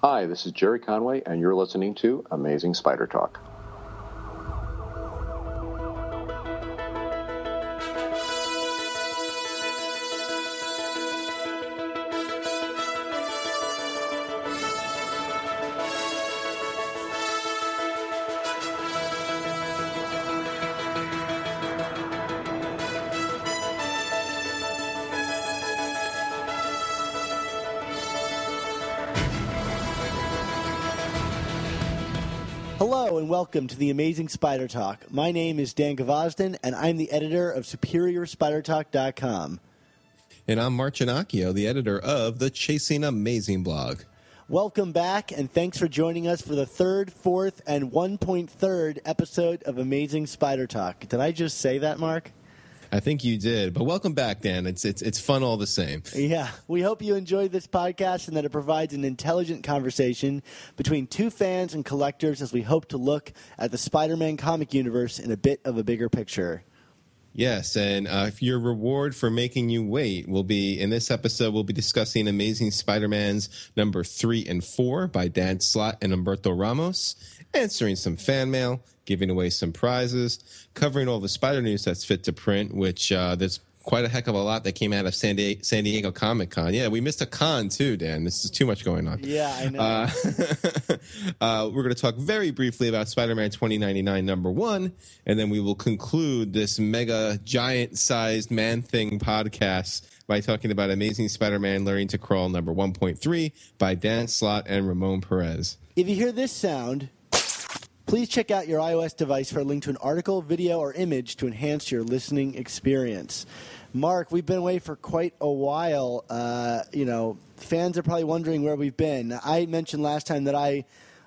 Hi, this is Gerry Conway, and you're listening to Amazing Spider Talk. Welcome to the Amazing Spider Talk. My name is Dan Gvozden, and I'm the editor of SuperiorSpiderTalk.com. And I'm Mark Ginocchio, the editor of the Chasing Amazing blog. Welcome back, and thanks for joining us for the third, fourth, and 1.3rd episode of Amazing Spider Talk. Did I just say that, Mark? I think you did, but welcome back, Dan. It's it's it's fun all the same. Yeah, we hope you enjoyed this podcast and that it provides an intelligent conversation between two fans and collectors as we hope to look at the Spider-Man comic universe in a bit of a bigger picture. Yes, and uh, if your reward for making you wait will be in this episode, we'll be discussing Amazing Spider-Man's number three and four by Dan Slott and Humberto Ramos, answering some fan mail, giving away some prizes, covering all the Spider news that's fit to print, which uh, there's quite a heck of a lot that came out of San, Di- San Diego Comic Con. Yeah, we missed a con too, Dan. This is too much going on. Yeah, I know. Uh, uh, we're going to talk very briefly about Spider Man 2099 number one, and then we will conclude this mega giant sized man thing podcast by talking about Amazing Spider Man Learning to Crawl number 1.3 by Dan Slott and Ramon Perez. If you hear this sound, please check out your iOS device for a link to an article, video, or image to enhance your listening experience. Mark, we've been away for quite a while. Uh, you know, fans are probably wondering where we've been. I mentioned last time that I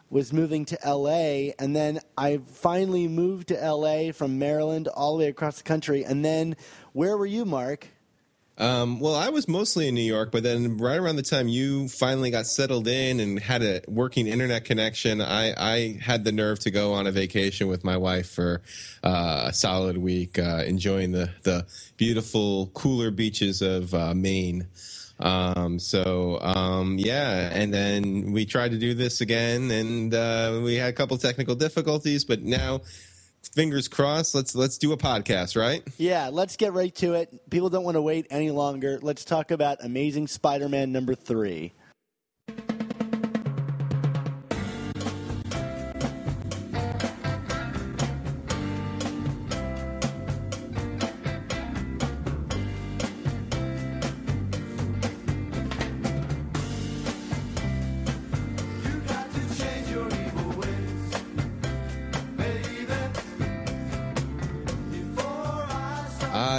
was moving to LA, and then I finally moved to LA from Maryland all the way across the country. And then, where were you, Mark? Um, well, I was mostly in New York, but then right around the time you finally got settled in and had a working internet connection, I, I had the nerve to go on a vacation with my wife for uh, a solid week, uh, enjoying the, the beautiful, cooler beaches of uh, Maine. Um, so um, yeah, and then we tried to do this again, and uh, we had a couple technical difficulties, but now fingers crossed let's let's do a podcast right Yeah, let's get right to it. People don't want to wait any longer. Let's talk about Amazing Spider Man number three.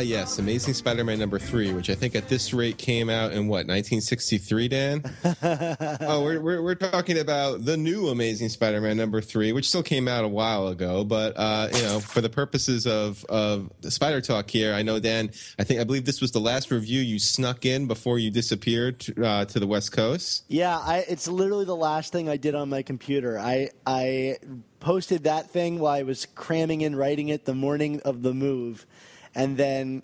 Yes amazing spider-man number three which i think at this rate came out in what 1963 dan? Oh we're, we're, we're talking about the new amazing spider-man number three which still came out a while ago but uh, you know for the purposes of of spider talk here i know dan i think i believe this was the last review you snuck in before you disappeared uh, to the west coast. Yeah, I, it's literally the last thing I did on my computer. I I posted that thing while I was cramming in writing it the morning of the move, and then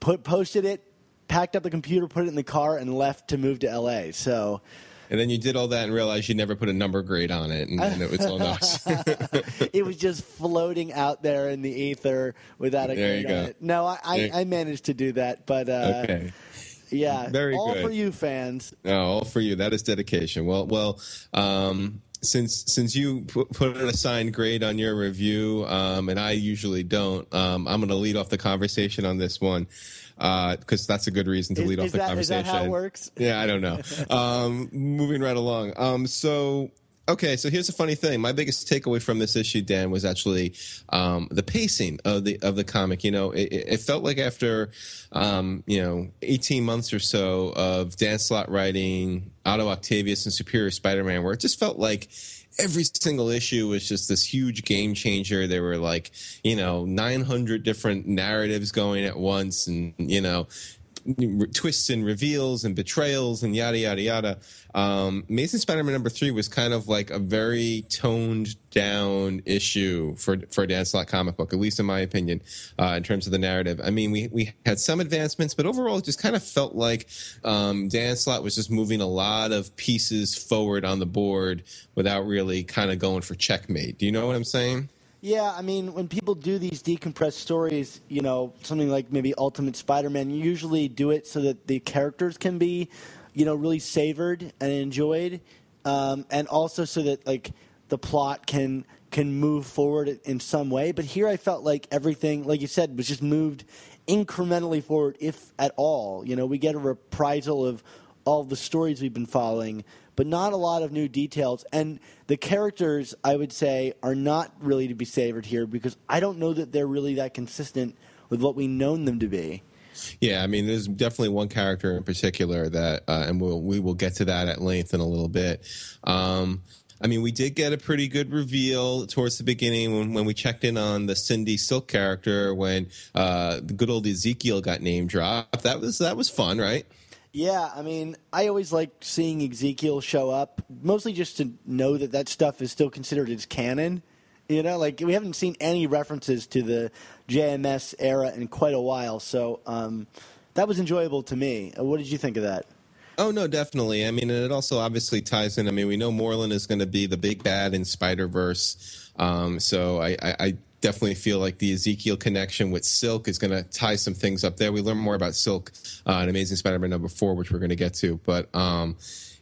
put posted it, packed up the computer, put it in the car, and left to move to L.A. So. and then you did all that and realized you never put a number grade on it and, and it was all nuts it was just floating out there in the ether without a There grade you on it. No, I, I, I managed to do that, but uh, okay yeah, Very all good. for you fans. Oh, all for you. That is dedication. Well, well, um, since since you put, put an assigned grade on your review, um, and I usually don't, um, I'm going to lead off the conversation on this one because that's a good reason to lead is off the that, is conversation. that how it works? Yeah, I don't know. Um, moving right along. Um, so, okay, so here's a funny thing. My biggest takeaway from this issue, Dan, was actually um, the pacing of the of the comic. You know, it, it felt like after um, you know 18 months or so of Dan Slott writing Otto Octavius and Superior Spider-Man, where it just felt like every single issue was just this huge game changer. There were like, you know, 900 different narratives going at once and, you know, twists and reveals and betrayals and yada yada yada. Um, Amazing Spider-Man number three was kind of like a very toned down issue for for a Dan Slott comic book, at least in my opinion, uh, in terms of the narrative. I mean, we we had some advancements, but overall, it just kind of felt like um, Dan Slott was just moving a lot of pieces forward on the board without really kind of going for checkmate. Do you know what I'm saying? Yeah, I mean, when people do these decompressed stories, you know, something like maybe Ultimate Spider-Man, you usually do it so that the characters can be, you know, really savored and enjoyed, um, and also so that like the plot can can move forward in some way. But here, I felt like everything, like you said, was just moved incrementally forward, if at all. You know, we get a reprisal of all the stories we've been following, but not a lot of new details. And the characters, I would say, are not really to be savored here because I don't know that they're really that consistent with what we've known them to be. Yeah, I mean, there's definitely one character in particular that, uh, and we'll we will get to that at length in a little bit. Um, I mean, we did get a pretty good reveal towards the beginning when, when we checked in on the Cindy Silk character when uh, the good old Ezekiel got name dropped. That was that was fun, right? Yeah, I mean, I always like seeing Ezekiel show up, mostly just to know that that stuff is still considered as canon. You know, like we haven't seen any references to the JMS era in quite a while, so um, that was enjoyable to me. Uh, What did you think of that? Oh no, definitely. I mean, and it also obviously ties in. I mean, we know Morlun is going to be the big bad in Spider Verse, um, so I, I, I definitely feel like the Ezekiel connection with Silk is going to tie some things up there. We learn more about Silk uh, in Amazing Spider-Man number four, which we're going to get to, but. Um,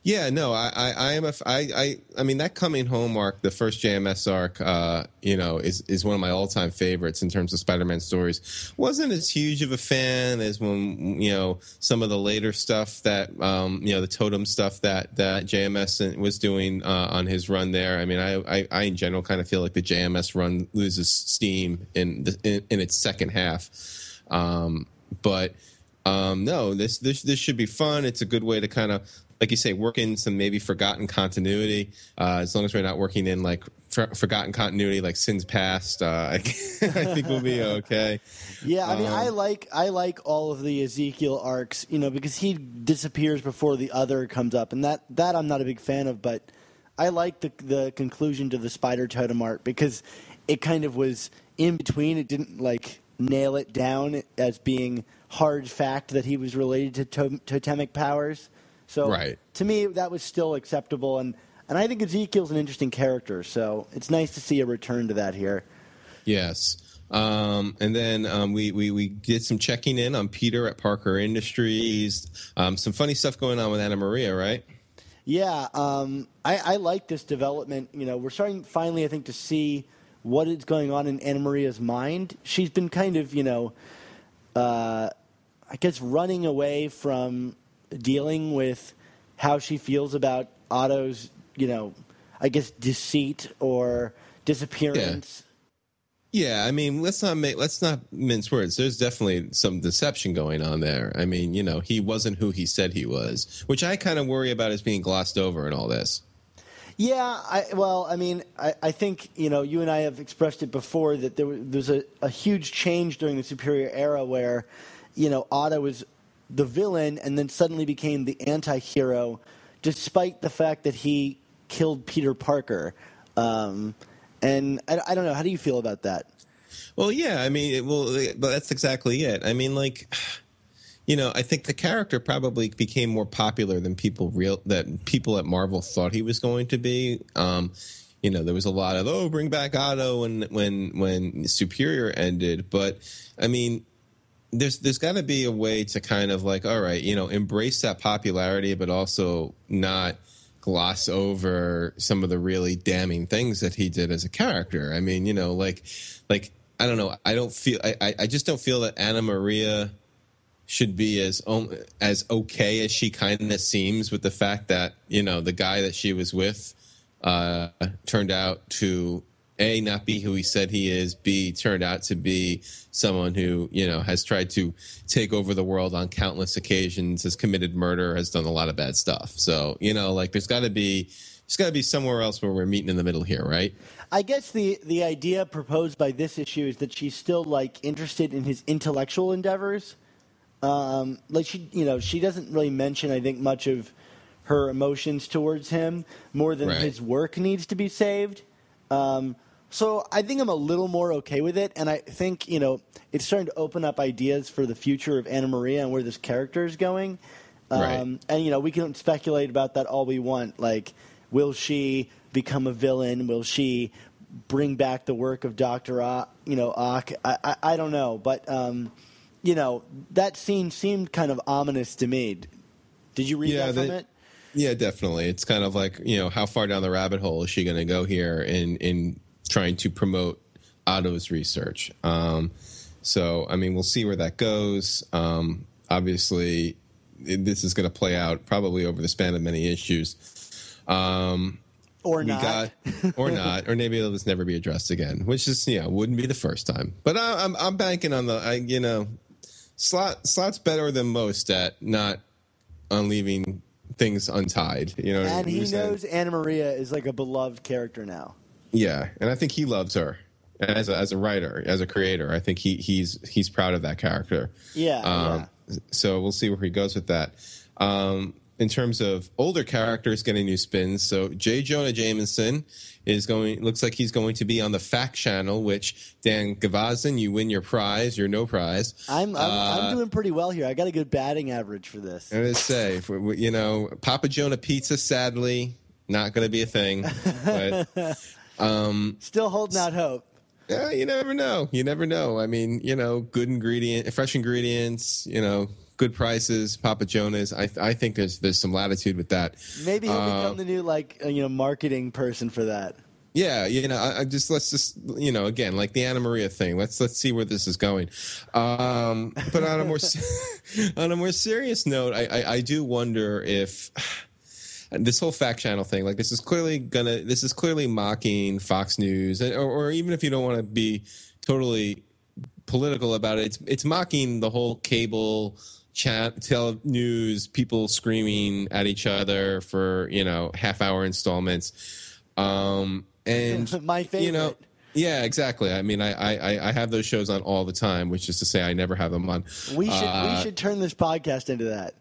yeah, no, I, I, I am a, I, I, I mean that coming home arc, the first JMS arc, uh, you know, is is one of my all time favorites in terms of Spider-Man stories. wasn't as huge of a fan as when you know some of the later stuff that, um, you know, the Totem stuff that that JMS was doing uh, on his run there. I mean, I, I, I in general kind of feel like the JMS run loses steam in the, in, in its second half, um, but. Um, no, this this this should be fun. It's a good way to kind of, like you say, work in some maybe forgotten continuity. Uh, as long as we're not working in like for, forgotten continuity, like sins past, uh, I, think we'll be okay. Yeah, I mean, Um, I like I like all of the Ezekiel arcs, you know, because he disappears before the other comes up, and that that I'm not a big fan of, but I like the the conclusion to the Spider Totem arc because it kind of was in between. It didn't like nail it down as being hard fact that he was related to to- totemic powers. So Right. to me, that was still acceptable, and and I think Ezekiel's an interesting character, so it's nice to see a return to that here. Yes. Um, and then um, we, we we did some checking in on Peter at Parker Industries. Um, some funny stuff going on with Anna Maria, right? Yeah, um, I, I like this development. You know, we're starting finally, I think, to see what is going on in Anna Maria's mind. She's been kind of, you know, uh, I guess, running away from dealing with how she feels about Otto's, you know, I guess deceit or disappearance. Yeah, I mean, let's not make let's not mince words. There's definitely some deception going on there. I mean, you know, he wasn't who he said he was, which I kind of worry about as being glossed over in all this. Yeah, I, well, I mean, I, I think you know you and I have expressed it before that there was, there's a, a huge change during the Superior Era where, you know, Otto was the villain and then suddenly became the anti-hero, despite the fact that he killed Peter Parker. Um, and I, I don't know. How do you feel about that? Well, yeah, I mean, well, but that's exactly it. I mean, like, you know, I think the character probably became more popular than people real that people at Marvel thought he was going to be. Um, you know, there was a lot of oh, bring back Otto when when when Superior ended, but I mean, there's there's got to be a way to kind of like, all right, you know, embrace that popularity, but also not gloss over some of the really damning things that he did as a character. I mean, you know, like like I don't know, I don't feel I I- just don't feel that Anna Maria should be as as okay as she kind of seems with the fact that you know the guy that she was with uh, turned out to a not be who he said he is b turned out to be someone who you know has tried to take over the world on countless occasions has committed murder has done a lot of bad stuff so you know like there's got to be there's got to be somewhere else where we're meeting in the middle here right I guess the the idea proposed by this issue is that she's still like interested in his intellectual endeavors. Um, like she, you know, she doesn't really mention, I think, much of her emotions towards him more than Right. his work needs to be saved. Um, so I think I'm a little more okay with it, and I think you know it's starting to open up ideas for the future of Anna Maria and where this character is going. Um, Right. And you know we can speculate about that all we want. Like, will she become a villain? Will she bring back the work of Doctor Ock? You know, Ock. I, I I don't know, but um, you know that scene seemed kind of ominous to me. Did you read Yeah, that from they- it? Yeah, definitely. It's kind of like you know how far down the rabbit hole is she going to go here in in trying to promote Otto's research. Um, so I mean, we'll see where that goes. Um, obviously, this is going to play out probably over the span of many issues. Um, Or not? got or not, or maybe it'll just never be addressed again, which is yeah, wouldn't be the first time. But I, I'm I'm banking on the I, you know, Slott Slott's better than most at not on leaving things untied. You know, and he knows Anna Maria is like a beloved character now. Yeah, and I think he loves her as a, as a writer, as a creator. I think he he's he's proud of that character. Yeah, Um, So we'll see where he goes with that. Um, in terms of older characters getting new spins, so J. Jonah Jameson is going. Looks like he's going to be on the Fact Channel. Which Dan Gvozden, you win your prize. You're no prize. I'm I'm, Uh, I'm doing pretty well here. I got a good batting average for this. I'm gonna say, you know, Papa Jonah pizza. Sadly, not going to be a thing. But Still holding out hope. Yeah, you never know. You never know. I mean, you know, good ingredient, fresh ingredients. You know, good prices. Papa Jonas. I I think there's there's some latitude with that. Maybe he'll Uh, become the new like uh, you know marketing person for that. Yeah, you know, I, I just let's just you know again like the Anna Maria thing. Let's let's see where this is going. Um, but on a more on a more serious note, I, I I do wonder if this whole fact channel thing like this is clearly gonna this is clearly mocking Fox News or, or even if you don't want to be totally political about it, it's it's mocking the whole cable chat tele news people screaming at each other for you know half hour installments um and My you know favorite. yeah exactly i mean I, I i have those shows on all the time which is to say i never have them on We should Uh, we should turn this podcast into that.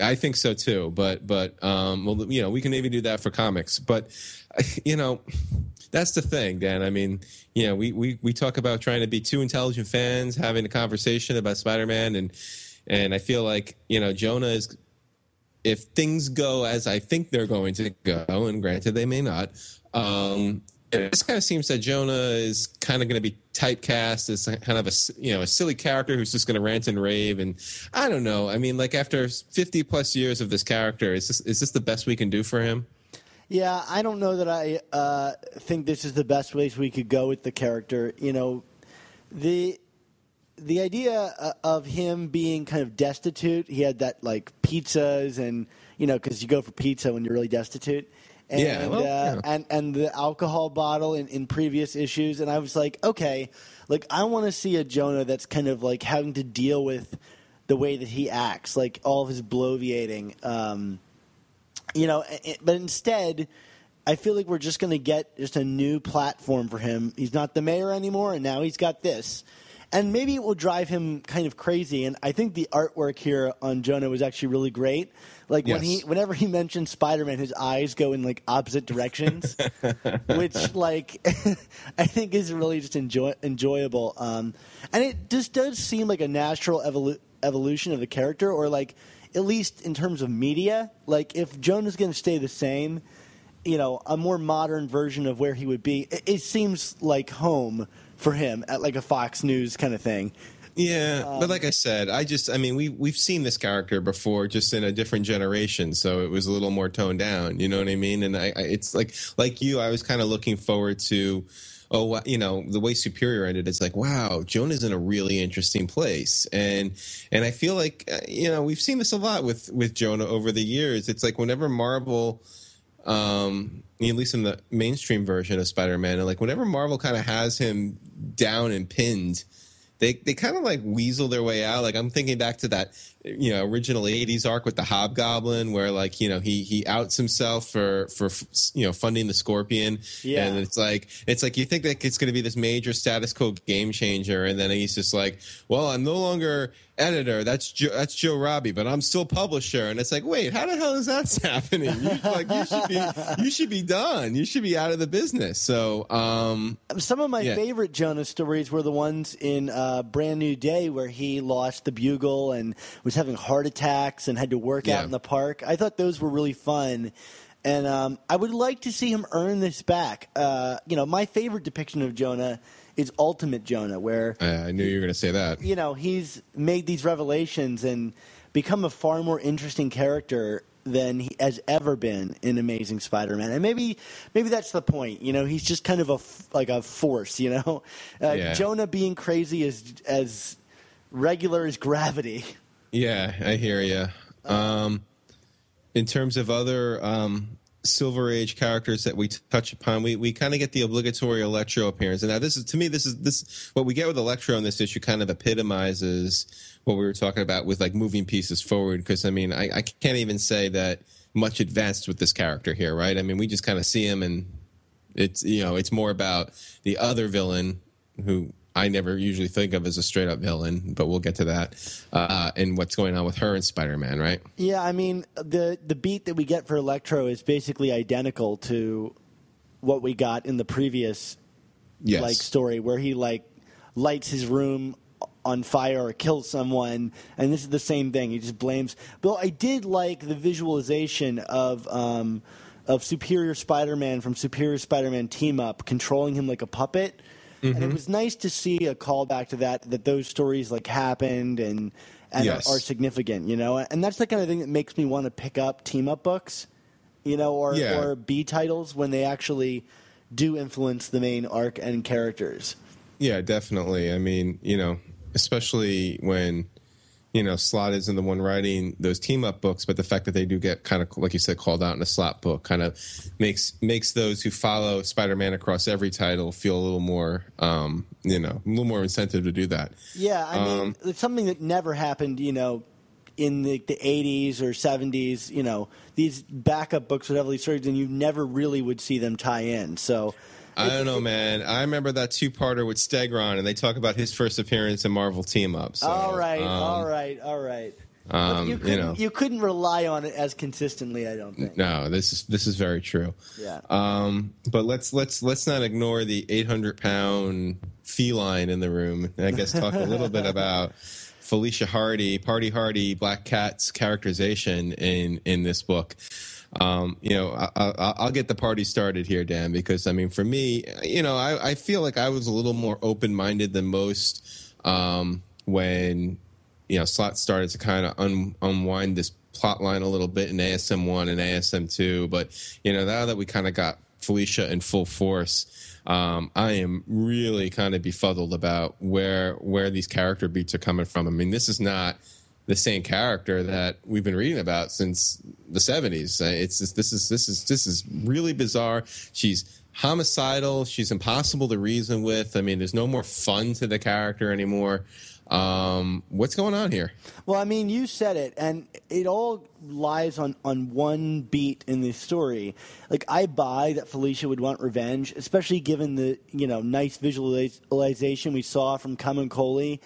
I think so too, but but um, well, you know, we can maybe do that for comics, but you know, that's the thing, Dan. I mean, you know, we we we talk about trying to be two intelligent fans having a conversation about Spider-Man, and and I feel like you know, Jonah is. If things go as I think they're going to go, and granted they may not, um, it just kind of seems that Jonah is kind of going to be typecast as kind of a you know a silly character who's just going to rant and rave, and I don't know. I mean, like after fifty plus years of this character, is this is this the best we can do for him? Yeah, I don't know that I uh, think this is the best place we could go with the character. You know, the the idea uh, of him being kind of destitute. He had that like pizzas and you know because you go for pizza when you're really destitute. And, Yeah, well, uh, yeah. and and the alcohol bottle in, in previous issues, and I was like, okay, like I want to see a Jonah that's kind of like having to deal with the way that he acts, like all of his bloviating. Um, you know, i- i- but instead, I feel like we're just going to get just a new platform for him. He's not the mayor anymore, and now he's got this. And maybe it will drive him kind of crazy. And I think the artwork here on Jonah was actually really great. Like when he, whenever he mentions Spider Man, his eyes go in like opposite directions, which like I think is really just enjoy, enjoyable. Um, and it just does seem like a natural evolu- evolution of the character, or like at least in terms of media. Like if Jonah's going to stay the same, you know, a more modern version of where he would be, it, it seems like home for him at like a Fox News kind of thing. Yeah, Um, but like I said, I just I mean we we've seen this character before, just in a different generation, so it was a little more toned down. You know what I mean? And I, I it's like like you, I was kind of looking forward to. Oh, you know the way Superior ended. It's like, wow, Jonah's in a really interesting place, and and I feel like uh, you know we've seen this a lot with with Jonah over the years. It's like whenever Marvel um at least in the mainstream version of spider-man and like whenever marvel kind of has him down and pinned they they kind of like weasel their way out. Like i'm thinking back to that you know original 80s arc with the hobgoblin where like you know he he outs himself for for you know funding the scorpion Yeah. and it's like it's like you think that it's going to be this major status quo game changer and then he's just like well i'm no longer editor. That's Joe, that's Joe Robbie, but I'm still publisher. And it's like, wait, how the hell is that happening? You, like you should be you should be done. You should be out of the business. So um, Some of my Yeah. favorite Jonah stories were the ones in uh, Brand New Day where he lost the bugle and was having heart attacks and had to work Yeah. out in the park. I thought those were really fun. And um, I would like to see him earn this back. Uh, you know, my favorite depiction of Jonah is Ultimate Jonah, where uh, I knew you were going to say that. you know he's made these revelations and become a far more interesting character than he has ever been in Amazing Spider-Man, and maybe maybe that's the point. You know, he's just kind of a like a force. You know, uh, Yeah. Jonah being crazy is as regular as gravity. Yeah, I hear you. Um, in terms of other um, Silver Age characters that we t- touch upon, we, we kind of get the obligatory Electro appearance. And now this is to me, this is this what we get with Electro in this issue kind of epitomizes what we were talking about with like moving pieces forward. Because I mean, I, I can't even say that much advanced with this character here, right? I mean, we just kind of see him and it's you know it's more about the other villain who I never usually think of as a straight up villain, but we'll get to that. Uh, and what's going on with her and Spider Man, right? Yeah, I mean the the beat that we get for Electro is basically identical to what we got in the previous Yes. like story where he like lights his room on fire or kills someone and this is the same thing he just blames but i did like the visualization of um of superior spider-man from superior spider-man team up controlling him like a puppet and Mm-hmm. it was nice to see a callback to that that those stories like happened and and Yes. are, are significant you know and that's the kind of thing that makes me want to pick up team up books you know or Yeah. or b titles when they actually do influence the main arc and characters. Yeah, definitely. I mean, you know, especially when you know Slott isn't the one writing those team up books, but the fact that they do get kind of like you said called out in a Slott book kind of makes makes those who follow Spider Man across every title feel a little more, um, you know, a little more incentive to do that. Yeah, I mean, Um, it's something that never happened, you know, in the, the 80s or 70s. You know, these backup books would have these stories, and you never really would see them tie in. So, I don't know, man. I remember that two parter with Stegron, and they talk about his first appearance in Marvel Team Up. So, all right, um, all right, all right. Um, you, you couldn't, know. you couldn't rely on it as consistently, I don't think. No, this is this is very true. Yeah. Um, but let's let's let's not ignore the 800 pound feline in the room. And I guess talk a little bit about Felicia Hardy, Party Hardy, Black Cat's characterization in in this book. Um, you know, I, I, I'll get the party started here, Dan, because I mean, for me, you know, I, I feel like I was a little more open minded than most um, when you know Slott started to kind of un, unwind this plot line a little bit in ASM one and ASM two, but you know now that we kind of got Felicia in full force, um, I am really kind of befuddled about where where these character beats are coming from. I mean, this is not the same character that we've been reading about since the 70s. Uh, It's just, this is this is this is really bizarre. She's homicidal. She's impossible to reason with. I mean, there's no more fun to the character anymore. Um, what's going on here? Well, I mean, you said it, and it all lies on, on one beat in this story. Like, I buy that Felicia would want revenge, especially given the you know nice visualization we saw from Camuncoli,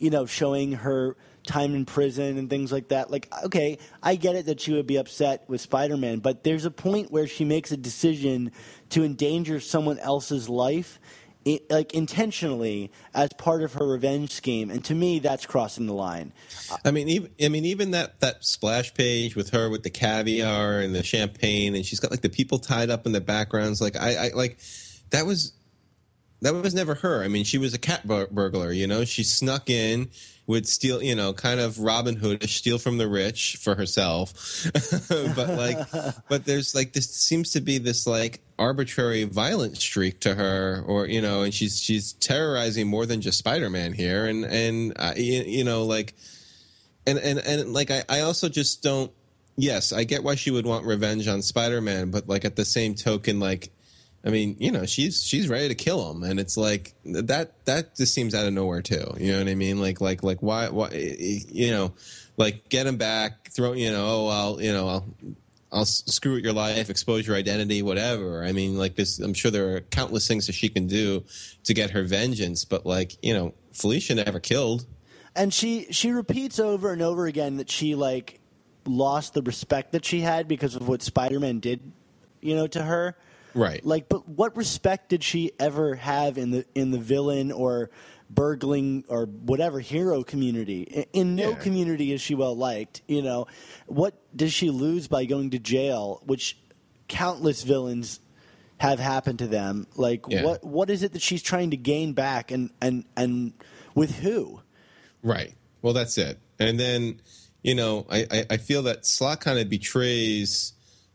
you know, showing her time in prison and things like that. Like, okay, I get it that she would be upset with Spider Man, but there's a point where she makes a decision to endanger someone else's life i like intentionally as part of her revenge scheme, and to me, that's crossing the line. I mean, even I mean, even that that splash page with her with the caviar and the champagne, and she's got like the people tied up in the backgrounds. Like I, I like that was that was never her. I mean, she was a cat bur- burglar. You know, she snuck in, would steal. You know, kind of Robin Hood, steal from the rich for herself. but like, but there's like this seems to be this like arbitrary violent streak to her, or you know, and she's she's terrorizing more than just Spider Man here, and and uh, you, you know, like and and and like I, I also just don't yes i get why she would want revenge on spider-man but like at the same token like i mean you know she's she's ready to kill him and it's like that that just seems out of nowhere too you know what i mean like like like why why eh, eh, you know like get him back throw you know oh i'll you know i'll I'll screw with your life, expose your identity, whatever. I mean, like this, I'm sure there are countless things that she can do to get her vengeance, but like, you know, Felicia never killed. and she she repeats over and over again that she like lost the respect that she had because of what Spider-Man did, you know, to her. Right. Like, but what respect did she ever have in the in the villain or burgling or whatever hero community? In, in no Yeah. community is she well liked. You know, what does she lose by going to jail? Which countless villains have happened to them. Like, Yeah. what what is it that she's trying to gain back, and and and with who? Right. Well, that's it. And then, you know, I, I, I feel that Slott kind of betrays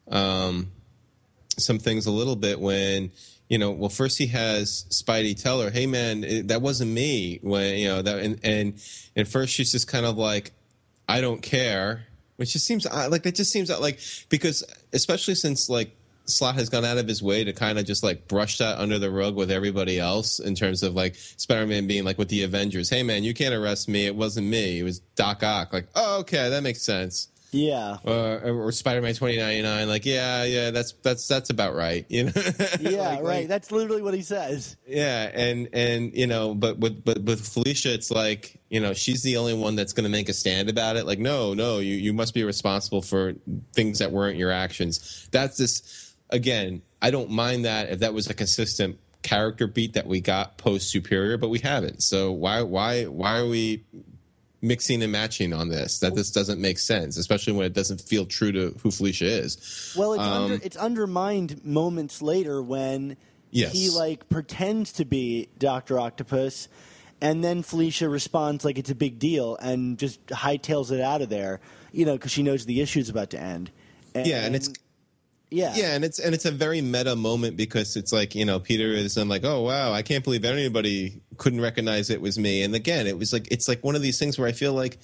um, some things a little bit when, you know, well, first he has Spidey tell her, "Hey, man, it, that wasn't me." When you know that, and and and first she's just kind of like, "I don't care," which just seems uh, like that just seems like because especially since like Slott has gone out of his way to kind of just like brush that under the rug with everybody else in terms of like Spider-Man being like with the Avengers. Hey, man, you can't arrest me. It wasn't me. It was Doc Ock. Like, oh, okay, that makes sense Yeah, uh, or, or Spider-Man 2099 like yeah yeah that's that's that's about right you know? Yeah, Like- right. like- That's literally what he says. yeah and and you know but with but with Felicia it's like you know she's the only one that's going to make a stand about it. Like no no you you must be responsible for things that weren't your actions. That's this again I don't mind that if that was a consistent character beat that we got post superior but we haven't. So why why why are we mixing and matching on this that this doesn't make sense especially when it doesn't feel true to who felicia is Well, it's Um, under, it's undermined moments later when Yes. he like pretends to be Doctor Octopus, and then Felicia responds like it's a big deal and just hightails it out of there. You know, because she knows the issue's about to end. And, yeah and it's yeah, yeah and it's and it's a very meta moment because it's like you know peter is i'm like oh wow i can't believe anybody couldn't recognize it was me and again it was like it's like one of these things where i feel like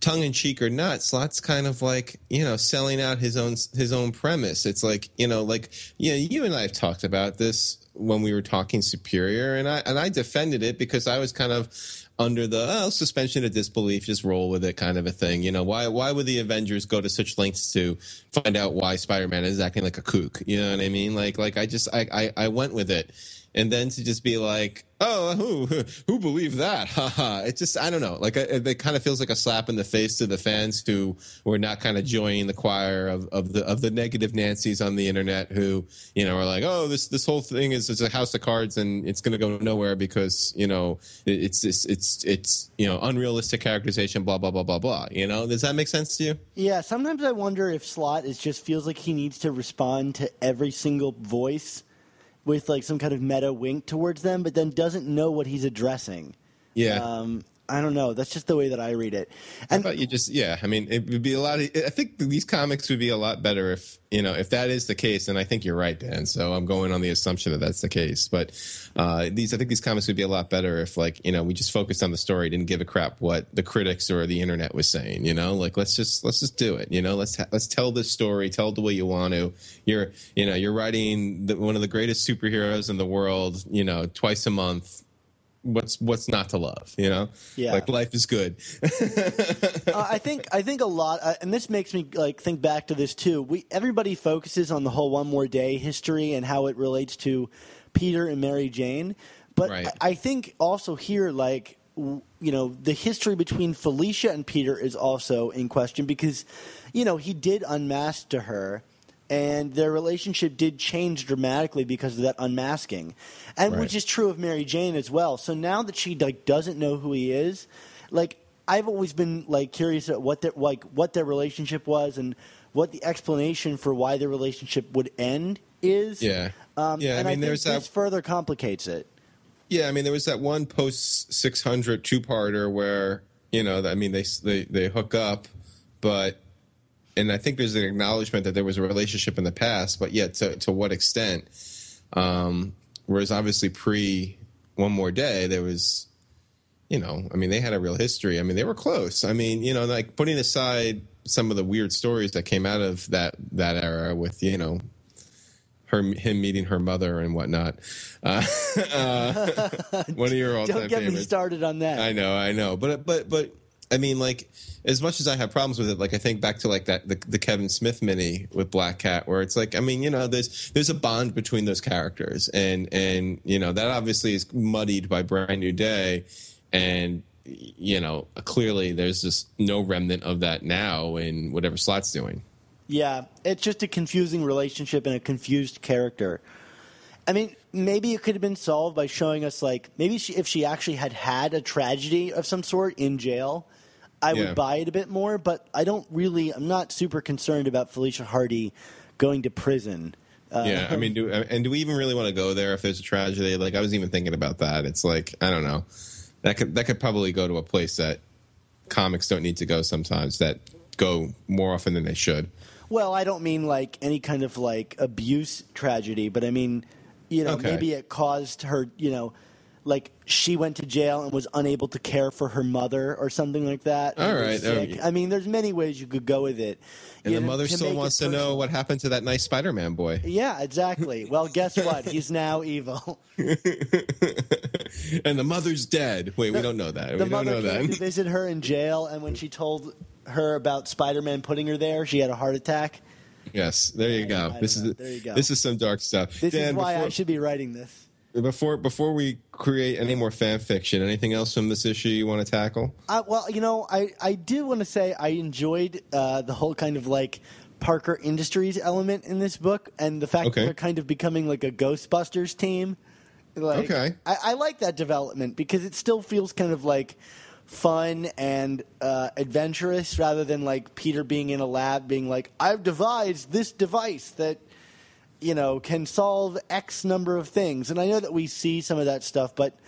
tongue in cheek or not, Slott's kind of like you know selling out his own his own premise. It's like you know, like yeah, you and I have talked about this when we were talking Superior, and I and I defended it because I was kind of under the oh, suspension of disbelief, just roll with it kind of a thing. You know, why why would the Avengers go to such lengths to find out why Spider Man is acting like a kook? You know what I mean? Like like I just I I, I went with it. And then to just be like, oh, who who believed that? Haha! it just I don't know. Like it, it kind of feels like a slap in the face to the fans who were not kind of joining the choir of, of the of the negative Nancy's on the internet who you know are like, oh, this this whole thing is a house of cards and it's going to go nowhere because you know it, it's it's it's it's you know unrealistic characterization, blah blah blah blah blah. You know, does that make sense to you? Yeah, sometimes I wonder if Slott is just feels like he needs to respond to every single voice with like some kind of meta wink towards them, but then doesn't know what he's addressing. Yeah. Um, I don't know. That's just the way that I read it. And about you just yeah i mean it would be a lot of, i think these comics would be a lot better if you know if that is the case and i think you're right dan so i'm going on the assumption that that's the case but uh, these i think these comics would be a lot better if like you know we just focused on the story didn't give a crap what the critics or the internet was saying you know like let's just let's just do it you know let's ha- let's tell this story tell it the way you want to you're you know you're writing the, one of the greatest superheroes in the world you know twice a month what's what's not to love you know Yeah. like life is good uh, I think I think a lot, uh, and this makes me like think back to this too. We everybody focuses on the whole one more day history and how it relates to Peter and Mary Jane, but Right. I, I think also here like w- you know the history between Felicia and Peter is also in question because you know he did unmask to her. And their relationship did change dramatically because of that unmasking, and Right. which is true of Mary Jane as well. So now that she like doesn't know who he is, like I've always been like curious at what their like what their relationship was and what the explanation for why their relationship would end is. Yeah. um, Yeah, I And mean, think there's this that- further complicates it. Yeah, I mean, there was that one post 600 two parter where, you know, I mean, they, they, they hook up, but, and I think there's an acknowledgement that there was a relationship in the past, but yet to, to what extent? Um, whereas obviously pre One More Day, there was, you know, I mean, they had a real history. I mean, they were close. I mean, you know, like putting aside some of the weird stories that came out of that, that era with, you know, her, him meeting her mother and whatnot. Uh, uh, one of your all-time Don't get me started on that. I know, I know, but but but I mean, like as much as I have problems with it, like I think back to like that the, the Kevin Smith mini with Black Cat, where it's like, I mean, you know, there's there's a bond between those characters, and and you know that obviously is muddied by Brand New Day. and you know clearly there's just no remnant of that now in whatever Slott's doing. Yeah, it's just a confusing relationship and a confused character. I mean, maybe it could have been solved by showing us, like, maybe she, if she actually had had a tragedy of some sort in jail, I Yeah. would buy it a bit more. But I don't really, I'm not super concerned about Felicia Hardy going to prison. Uh, yeah, I mean, do, and do we even really want to go there if there's a tragedy? Like, I was even thinking about that. It's like I don't know. That could that could probably go to a place that comics don't need to go sometimes. That go more often than they should. Well, I don't mean like any kind of like abuse tragedy, but I mean, you know, Okay. maybe it caused her, you know, like she went to jail and was unable to care for her mother or something like that. All right, oh, I mean, there's many ways you could go with it. And You the know, mother still wants to know what happened to that nice Spider-Man boy. Yeah, exactly. Well, guess what? He's now evil. and the mother's dead. Wait, we don't know that. the we don't mother know came to visit her in jail, and when she told her about Spider-Man putting her there, she had a heart attack. Yes, there you I go. don't This is know. There you go. this is some dark stuff. This Dan, is why before, I should be writing this. Before before we create any more fan fiction. Anything else from this issue you want to tackle? Uh, well, you know, I, I do want to say I enjoyed uh, the whole kind of like Parker Industries element in this book, and the fact Okay. that they're kind of becoming like a Ghostbusters team. Like, Okay. I, I like that development because it still feels kind of like fun and uh, adventurous rather than like Peter being in a lab being like, I've devised this device that you know, can solve X number of things. And I know that we see some of that stuff, but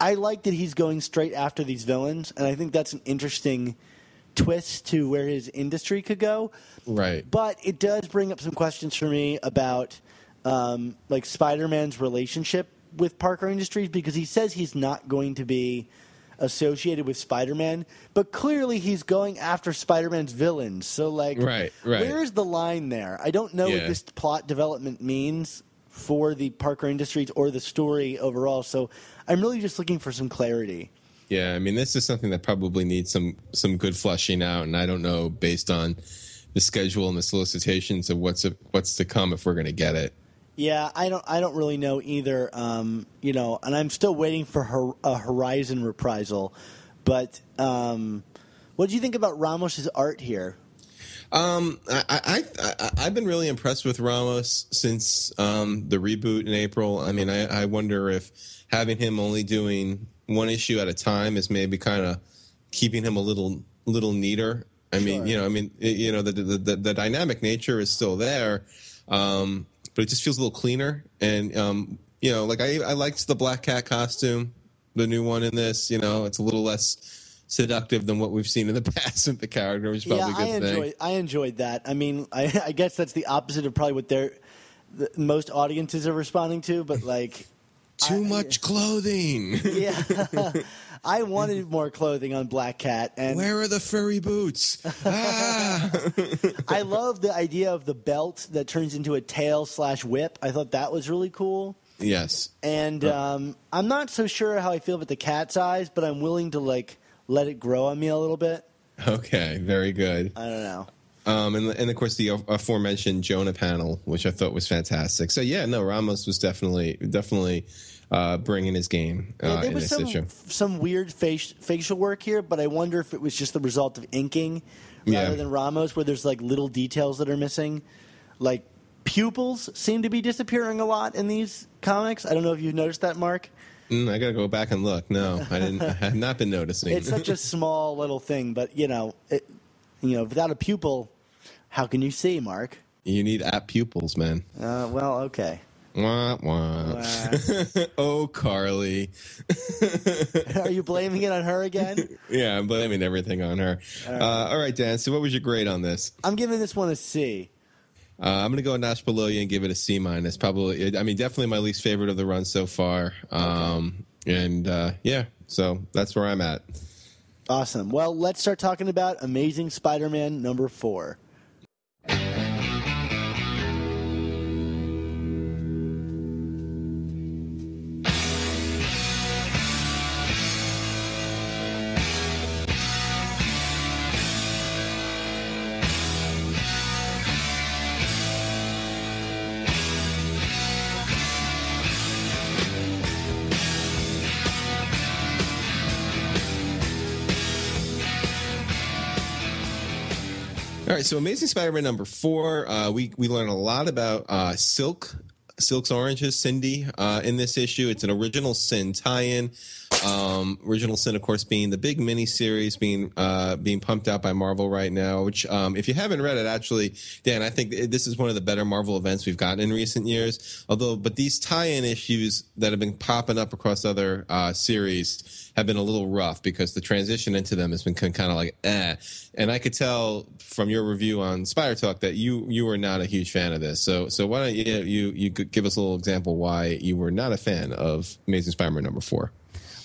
I like that he's going straight after these villains, and I think that's an interesting twist to where his industry could go. Right. But it does bring up some questions for me about um, like Spider-Man's relationship with Parker Industries because he says he's not going to be associated with Spider-Man, but clearly he's going after Spider-Man's villains. So like, Right, right. where's the line there? I don't know what this plot development means for the Parker Industries or the story overall. So I'm really just looking for some clarity. Yeah, I mean, this is something that probably needs some some good fleshing out, and I don't know based on the schedule and the solicitations of what's what's to come if we're going to get it. Yeah, I don't. I don't really know either. Um, you know, and I'm still waiting for her, a Horizon reprisal. But um, what do you think about Ramos's art here? Um, I, I, I I've been really impressed with Ramos since um, the reboot in April. I mean, I, I wonder if having him only doing one issue at a time is maybe kind of keeping him a little little neater. I mean, you know, I mean, you know, the the, the the dynamic nature is still there, um, but it just feels a little cleaner. And um, you know, like I I liked the Black Cat costume, the new one in this. You know, it's a little less seductive than what we've seen in the past with the character, which is Yeah, probably a I good thing. enjoyed. I enjoyed that. I mean, I, I guess that's the opposite of probably what they're the, most audiences are responding to. But like, Too much clothing. yeah, I wanted more clothing on Black Cat, and Where are the furry boots? ah! I love the idea of the belt that turns into a tail slash whip. I thought that was really cool. yes. And um, I'm not so sure how I feel about the cat's eyes, but I'm willing to like let it grow on me a little bit. Okay. Very good. I don't know. Um, and and of course the aforementioned Jonah panel, which I thought was fantastic. So yeah, no, Ramos was definitely definitely uh, bringing his game uh, Yeah, there in was this some issue. some weird face, facial work here, but I wonder if it was just the result of inking rather Yeah. than Ramos, where there's like little details that are missing, like pupils seem to be disappearing a lot in these comics. I don't know if you've noticed that, Mark. Mm, I gotta go back and look. No, I didn't. I have not been noticing. It's such a small little thing, but you know, it, you know, without a pupil, how can you see, Mark? you need app pupils, man. Uh, well, okay. Wah, wah. Uh, oh, Carly. are you blaming it on her again? Yeah, I'm blaming everything on her. All right, uh, all right Dan. So, what was your grade on this? I'm giving this one a C. Uh, I'm going to go Nash below you and give it a C minus. Probably, I mean, definitely my least favorite of the run so far. Um, And uh, yeah, so that's where I'm at. Awesome. Well, let's start talking about Amazing Spider-Man number four. Right, so Amazing Spider-Man number four. Uh, we we learn a lot about uh, Silk, Silk's Oranges, Cindy uh, in this issue. It's an original sin tie-in. Um, original sin, of course, being the big mini series being uh, being pumped out by Marvel right now. Which, um, if you haven't read it, actually, Dan, I think this is one of the better Marvel events we've gotten in recent years. Although, but these tie-in issues that have been popping up across other uh, series have been a little rough because the transition into them has been kind of like eh. And I could tell from your review on Spider Talk that you you were not a huge fan of this. So so why don't you you you could give us a little example why you were not a fan of Amazing Spider-Man number four?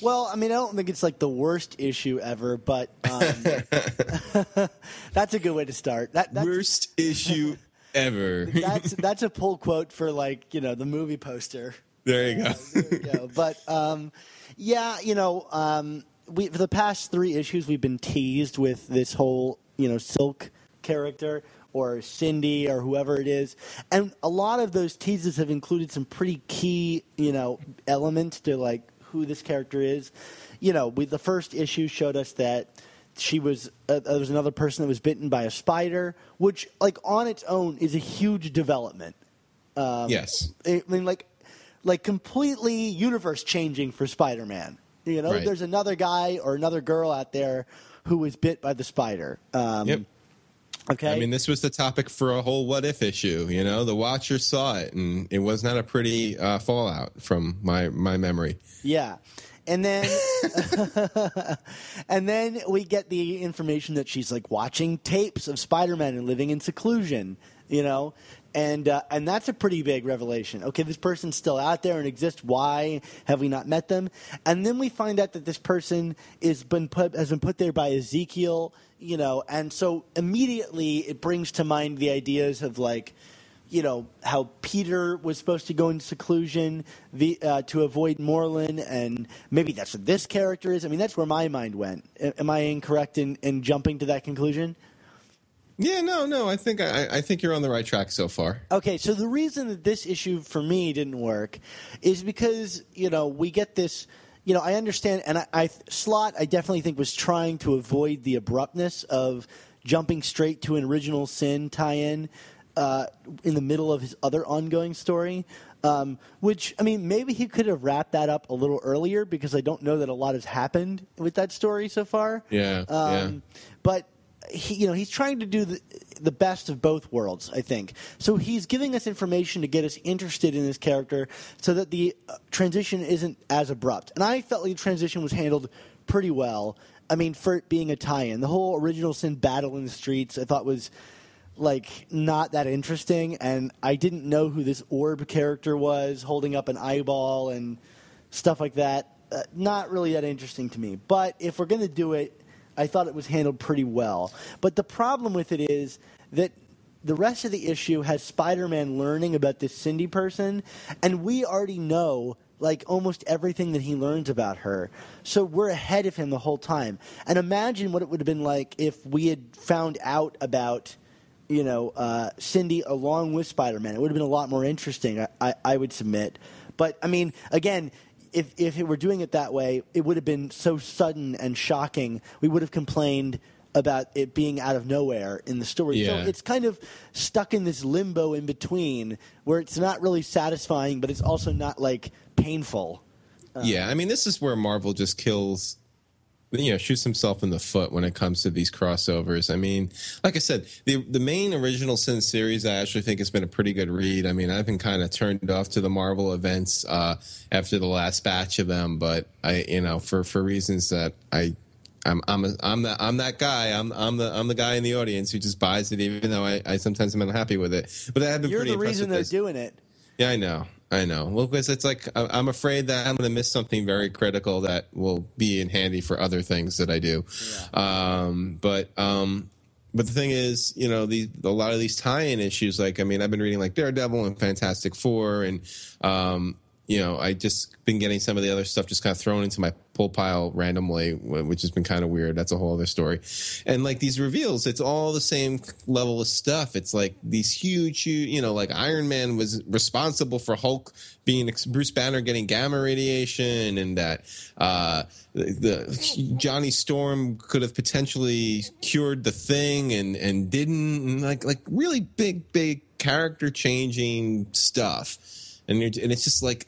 Well, I mean, I don't think it's like the worst issue ever, but um, that's a good way to start. That, that's, Worst issue ever. that's that's a pull quote for like you know the movie poster. there you go. There we go. But um, yeah, you know, um, we for the past three issues we've been teased with this whole you know Silk character or Cindy or whoever it is, and a lot of those teases have included some pretty key you know elements to like who this character is. You know, we, the first issue showed us that she was uh, there was another person that was bitten by a spider, which like on its own is a huge development. yes. I mean, like, like completely universe changing for Spider-Man. You know, Right. there's another guy or another girl out there who was bit by the spider. Um, Yep. Okay. I mean, this was the topic for a whole what if issue. You know, the Watcher saw it, and it was not a pretty uh, fallout from my my memory. Yeah. And then and then we get the information that she's like watching tapes of Spider-Man and living in seclusion, you know? And uh, and that's a pretty big revelation. Okay, this person's still out there and exists. Why have we not met them? And then we find out that this person is been put has been put there by Ezekiel, you know, and so immediately it brings to mind the ideas of like you know how Peter was supposed to go into seclusion the, uh, to avoid Morlun, and maybe that's what this character is. I mean, that's where my mind went. Am I incorrect in, in jumping to that conclusion? Yeah, no, no. I think I, I think you're on the right track so far. Okay, so the reason that this issue for me didn't work is because you know we get this. You know, I understand, and I, I Slott. I definitely think was trying to avoid the abruptness of jumping straight to an original sin tie-in uh, in the middle of his other ongoing story. Um, which I mean, maybe he could have wrapped that up a little earlier because I don't know that a lot has happened with that story so far. Yeah, Um, But he, you know, he's trying to do the, the best of both worlds. I think so. He's giving us information to get us interested in this character, so that the uh, transition isn't as abrupt. And I felt like the transition was handled pretty well. I mean, for it being a tie-in, the whole original sin battle in the streets, I thought was like not that interesting and I didn't know who this orb character was holding up an eyeball and stuff like that. Uh, not really that interesting to me. But if we're going to do it, I thought it was handled pretty well. But the problem with it is that the rest of the issue has Spider-Man learning about this Cindy person and we already know like almost everything that he learns about her. So we're ahead of him the whole time. And imagine what it would have been like if we had found out about you know, uh, Cindy along with Spider Man. It would have been a lot more interesting, I, I, I would submit. But I mean, again, if if it were doing it that way, it would have been so sudden and shocking. We would have complained about it being out of nowhere in the story. Yeah. So it's kind of stuck in this limbo in between where it's not really satisfying, but it's also not like painful. yeah, I mean, this is where Marvel just kills, you know, shoots himself in the foot when it comes to these crossovers. I mean, like I said, the the main original Sin series, I actually think has been a pretty good read. I mean, I've been kind of turned off to the Marvel events uh, after the last batch of them, but I, you know, for for reasons that I. I'm I'm a, I'm that I'm that guy. I'm I'm the I'm the guy in the audience who just buys it, even though I, I sometimes am unhappy with it. But I have been You're pretty the reason they're this. doing it. Yeah, I know. I know. Well, because it's like I'm afraid that I'm going to miss something very critical that will be in handy for other things that I do. Um, but um, but the thing is, you know, the a lot of these tie-in issues. Like, I mean, I've been reading like Daredevil and Fantastic Four, and um, you know, I just been getting some of the other stuff just kind of thrown into my pull pile randomly, which has been kind of weird. That's a whole other story. And like these reveals, it's all the same level of stuff. It's like these huge, huge you know, like Iron Man was responsible for Hulk being Bruce Banner getting gamma radiation, and that uh, the, the Johnny Storm could have potentially cured the thing and and didn't. And like like really big, big character changing stuff and you're, and it's just like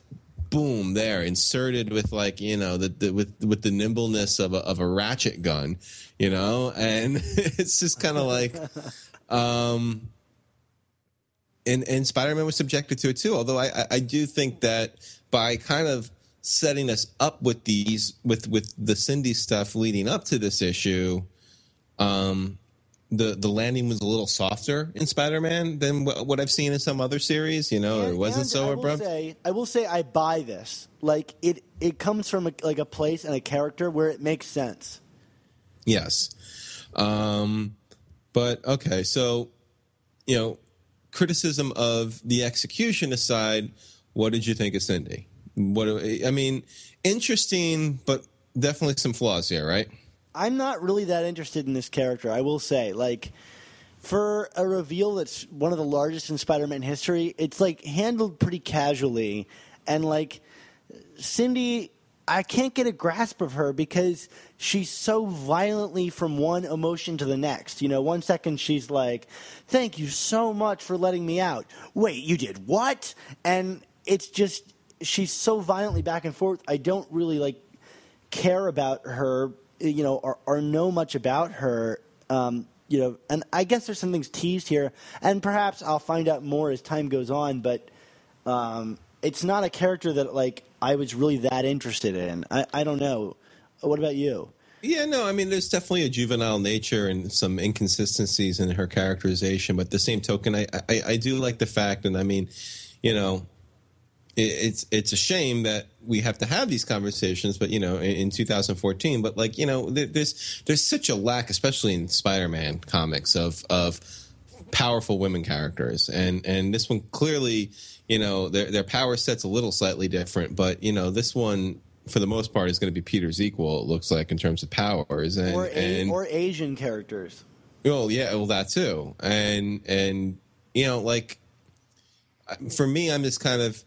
boom there inserted with like you know the, the with with the nimbleness of a, of a ratchet gun you know? And it's just kind of like um and and spider-man was subjected to it too although I, I i do think that by kind of setting us up with these with with the cindy stuff leading up to this issue um the the landing was a little softer in Spider-Man than what, what I've seen in some other series, you know, or it wasn't And so I abrupt. Say, I will say I buy this. Like it, it comes from a, like a place and a character where it makes sense. Yes. Um, but okay, so you know, criticism of the execution aside, what did you think of Cindy? What I mean, interesting, but definitely some flaws here, right? I'm not really that interested in this character. I will say, like, for a reveal that's one of the largest in Spider-Man history, it's like handled pretty casually, and like Cindy, I can't get a grasp of her because she's so violently from one emotion to the next. You know, one second she's like, "Thank you so much for letting me out." Wait, you did what? And it's just she's so violently back and forth. I don't really like care about her, you know, or, or know much about her. Um, you know, and I guess there's some things teased here, and perhaps I'll find out more as time goes on. But um, it's not a character that like I was really that interested in. I, I don't know. What about you? Yeah, no, I mean, there's definitely a juvenile nature and some inconsistencies in her characterization, but the same token, I, I, I do like the fact, and I mean, you know, it's it's a shame that we have to have these conversations, but you know, in, in 2014, but like you know, there, there's there's such a lack, especially in Spider-Man comics, of of powerful women characters, and and this one clearly, you know, their their power set's a little slightly different, but you know, this one. For the most part, is going to be Peter's equal. It looks like in terms of powers, and Or, a, and or Asian characters? Oh yeah, well that too, and and you know like for me, I'm just kind of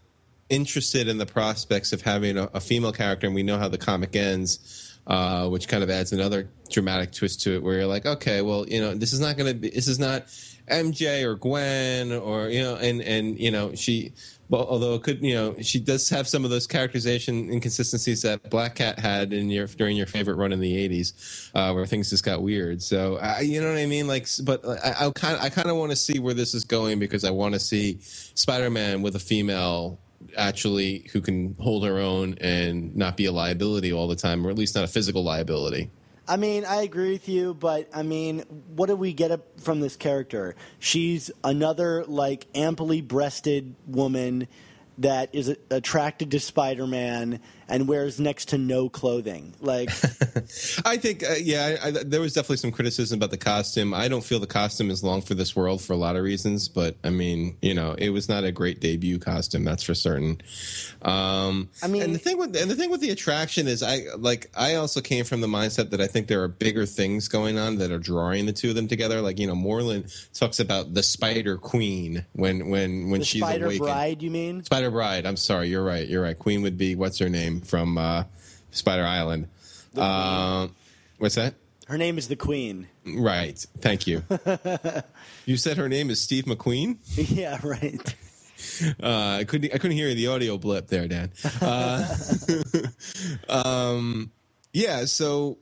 interested in the prospects of having a, a female character, and we know how the comic ends, uh, which kind of adds another dramatic twist to it, where you're like, okay, well, you know, this is not going to be, this is not MJ or Gwen or you know, and and you know, she. Well, although it could, you know, she does have some of those characterization inconsistencies that Black Cat had in your during your favorite run in the '80s, uh, where things just got weird. So, I, you know what I mean? Like, but I, kind, I kind of want to see where this is going because I want to see Spider-Man with a female actually who can hold her own and not be a liability all the time, or at least not a physical liability. I mean, I agree with you, but I mean, what do we get from this character? She's another like amply breasted woman that is attracted to Spider-Man and wears next to no clothing. Like, I think, uh, yeah, I, I, there was definitely some criticism about the costume. I don't feel the costume is long for this world for a lot of reasons, but I mean, you know, it was not a great debut costume, that's for certain. Um, I mean- and the thing with and the thing with the attraction is, I like, I also came from the mindset that I think there are bigger things going on that are drawing the two of them together. Like, you know, Morlun talks about the Spider Queen when when when the she's Spider awakened. Bride, you mean? Spider Bride. I'm sorry, you're right. You're right. Queen would be what's her name from uh, Spider Island. Uh, what's that? Her name is the Queen. Right. Thank you. you said her name is Steve McQueen. yeah, right. Uh, I couldn't. I couldn't hear the audio blip there, Dan. Uh, um, yeah. So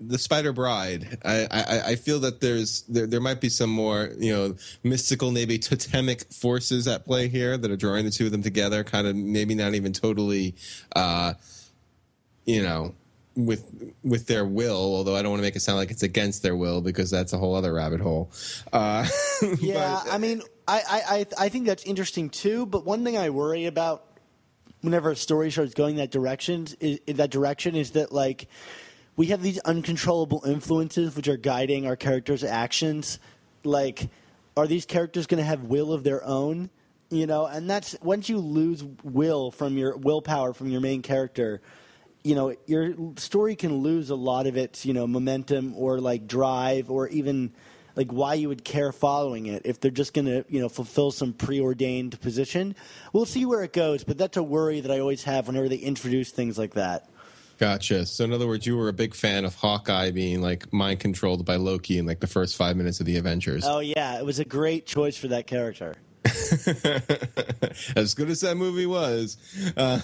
the Spider Bride. I, I, I feel that there's there, there might be some more you know mystical, maybe totemic forces at play here that are drawing the two of them together. Kind of maybe not even totally, uh, you know. With with their will, although I don't want to make it sound like it's against their will because that's a whole other rabbit hole. Uh, Yeah, but- I mean, I, I, I, think that's interesting too. But one thing I worry about whenever a story starts going that direction is that direction is that like we have these uncontrollable influences which are guiding our characters' actions. Like, are these characters going to have will of their own? you know, and that's once you lose will from your willpower from your main character, you know, your story can lose a lot of its, you know, momentum or like drive or even like why you would care following it if they're just going to, you know, fulfill some preordained position. We'll see where it goes, but that's a worry that I always have whenever they introduce things like that. Gotcha. So in other words, you were a big fan of Hawkeye being like mind controlled by Loki in like the first five minutes of the Avengers. Oh yeah, it was a great choice for that character. as good as that movie was, uh,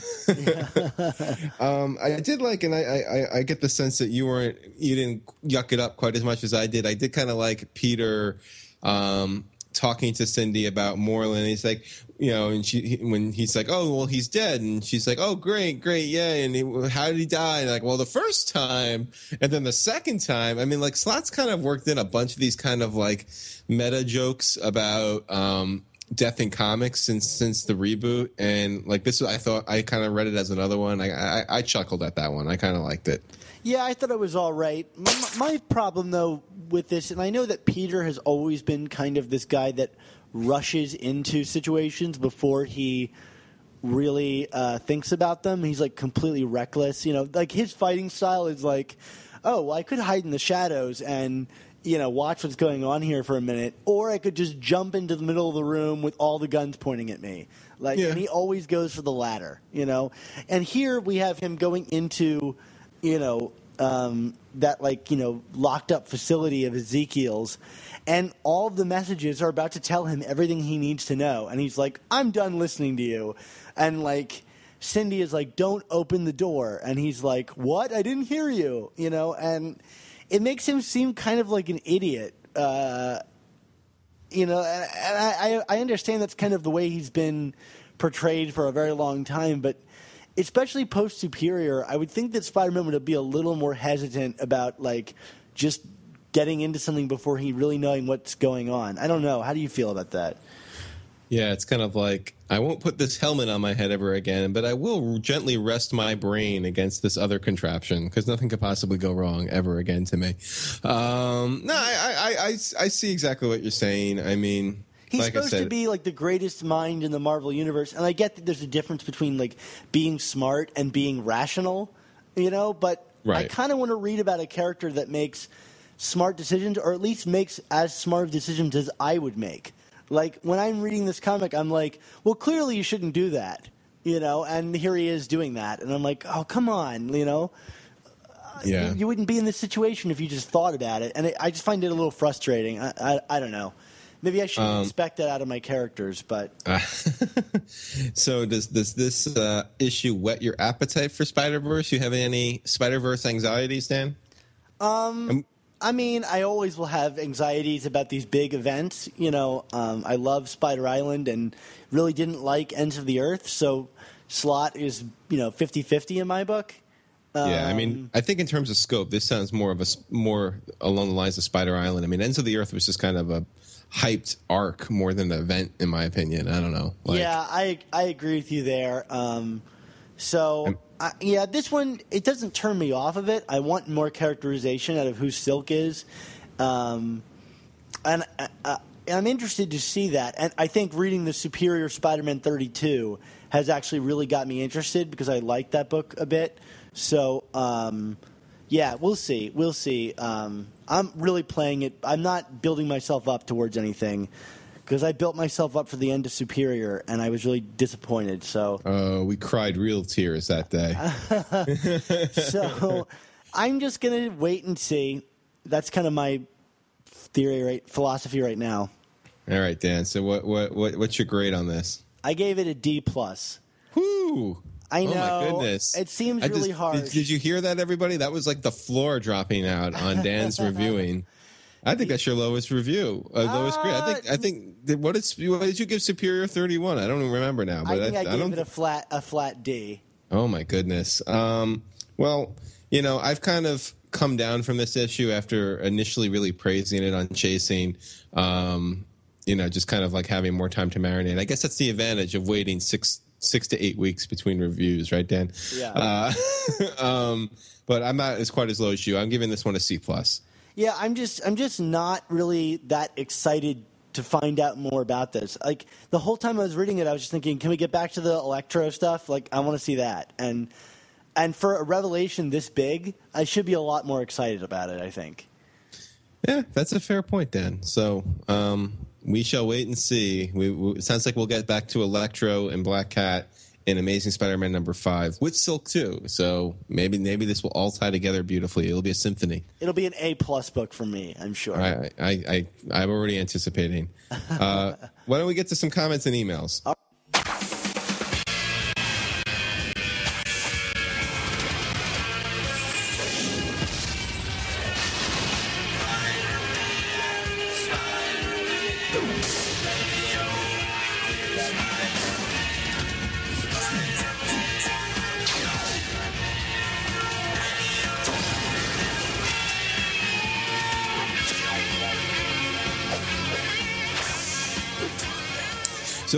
um, I did like, and I, I, I get the sense that you weren't, you didn't yuck it up quite as much as I did. I did kind of like Peter um, talking to Cindy about Morlun. He's like, you know, and she he- when he's like, oh well, he's dead, and she's like, oh great, great, yeah, and he, how did he die? And like, well, the first time, and then the second time. I mean, like Slott's kind of worked in a bunch of these kind of like meta jokes about. um death in comics since since the reboot and like this i thought i kind of read it as another one i i, I chuckled at that one i kind of liked it Yeah, I thought it was all right. My, my problem, though, with this, and I know that Peter has always been kind of this guy that rushes into situations before he really uh, thinks about them. He's like completely reckless. You know, like his fighting style is like, oh, well, I could hide in the shadows and you know watch what's going on here for a minute, or I could just jump into the middle of the room with all the guns pointing at me. Like, Yeah. and he always goes for the latter. You know, and here we have him going into you know, um, that like, you know, locked up facility of Ezekiel's. And all of the messages are about to tell him everything he needs to know. And he's like, I'm done listening to you. And like, Cindy is like, don't open the door. And he's like, what? I didn't hear you. You know, and it makes him seem kind of like an idiot. Uh, you know, and, I I understand that's kind of the way he's been portrayed for a very long time, but especially post Superior, I would think that Spider-Man would be a little more hesitant about like just getting into something before he really knowing what's going on. I don't know. How do you feel about that? yeah it's kind of like i won't put this helmet on my head ever again but i will gently rest my brain against this other contraption because nothing could possibly go wrong ever again to me um no I, I i i see exactly what you're saying i mean He's like supposed to be like the greatest mind in the Marvel universe, and I get that there's a difference between like being smart and being rational, you know. But I kind of want to read about a character that makes smart decisions, or at least makes as smart of decisions as I would make. Like when I'm reading this comic, I'm like, well, clearly you shouldn't do that, you know. And here he is doing that, and I'm like, oh, come on, you know. Uh, yeah You wouldn't be in this situation if you just thought about it, and it, I just find it a little frustrating. I, I, I don't know. Maybe I shouldn't Um, expect that out of my characters, but so does does this uh, issue whet your appetite for Spider Verse? You have any Spider Verse anxieties, Dan? Um, I mean, I always will have anxieties about these big events. You know, um, I love Spider Island and really didn't like Ends of the Earth, so Slott is, you know, 50 50 in my book. yeah, I Um, mean, I think in terms of scope, this sounds more of a more along the lines of Spider Island. I mean, Ends of the Earth was just kind of a hyped arc more than an event, in my opinion. I don't know. Like, yeah, I I agree with you there. Um, so I, yeah, this one it doesn't turn me off of it. I want more characterization out of who Silk is, um, and uh, uh, I'm interested to see that. And I think reading the Superior Spider-Man 32 has actually really got me interested because I like that book a bit. So. Um, yeah, we'll see. We'll see. Um, I'm really playing it. I'm not building myself up towards anything because I built myself up for the end of Superior, and I was really disappointed. So, Uh, we cried real tears that day. so I'm just gonna wait and see. That's kind of my theory, right? Philosophy right now. All right, Dan. So what what what what's your grade on this? I gave it a D plus. Whoo! I oh know. my goodness! It seems I really just- harsh. Did, did you hear that, everybody? That was like the floor dropping out on Dan's reviewing. I think that's your lowest review, uh, lowest grade. I think. I think. Did, what is? What did you give Superior Thirty One? I don't even remember now. But I think I, gave don't. it a flat a flat D. Oh my goodness. Um, well, you know, I've kind of come down from this issue after initially really praising it on chasing. Um, you know, just kind of like having more time to marinate. I guess that's the advantage of waiting six six to eight weeks between reviews, right, Dan? Yeah. Uh, um, but I'm not as quite as low as you. I'm giving this one a C plus. Yeah, I'm just I'm just not really that excited to find out more about this. Like the whole time I was reading it, I was just thinking, can we get back to the electro stuff? Like I want to see that. And and for a revelation this big, I should be a lot more excited about it. I think. Yeah, that's a fair point, Dan. So um, we shall wait and see. We, we, it sounds like we'll get back to Electro and Black Cat in Amazing Spider-Man number five with Silk too. So maybe maybe this will all tie together beautifully. It'll be a symphony. It'll be an A plus book for me, I'm sure. I, I, I I'm already anticipating. Uh, why don't we get to some comments and emails?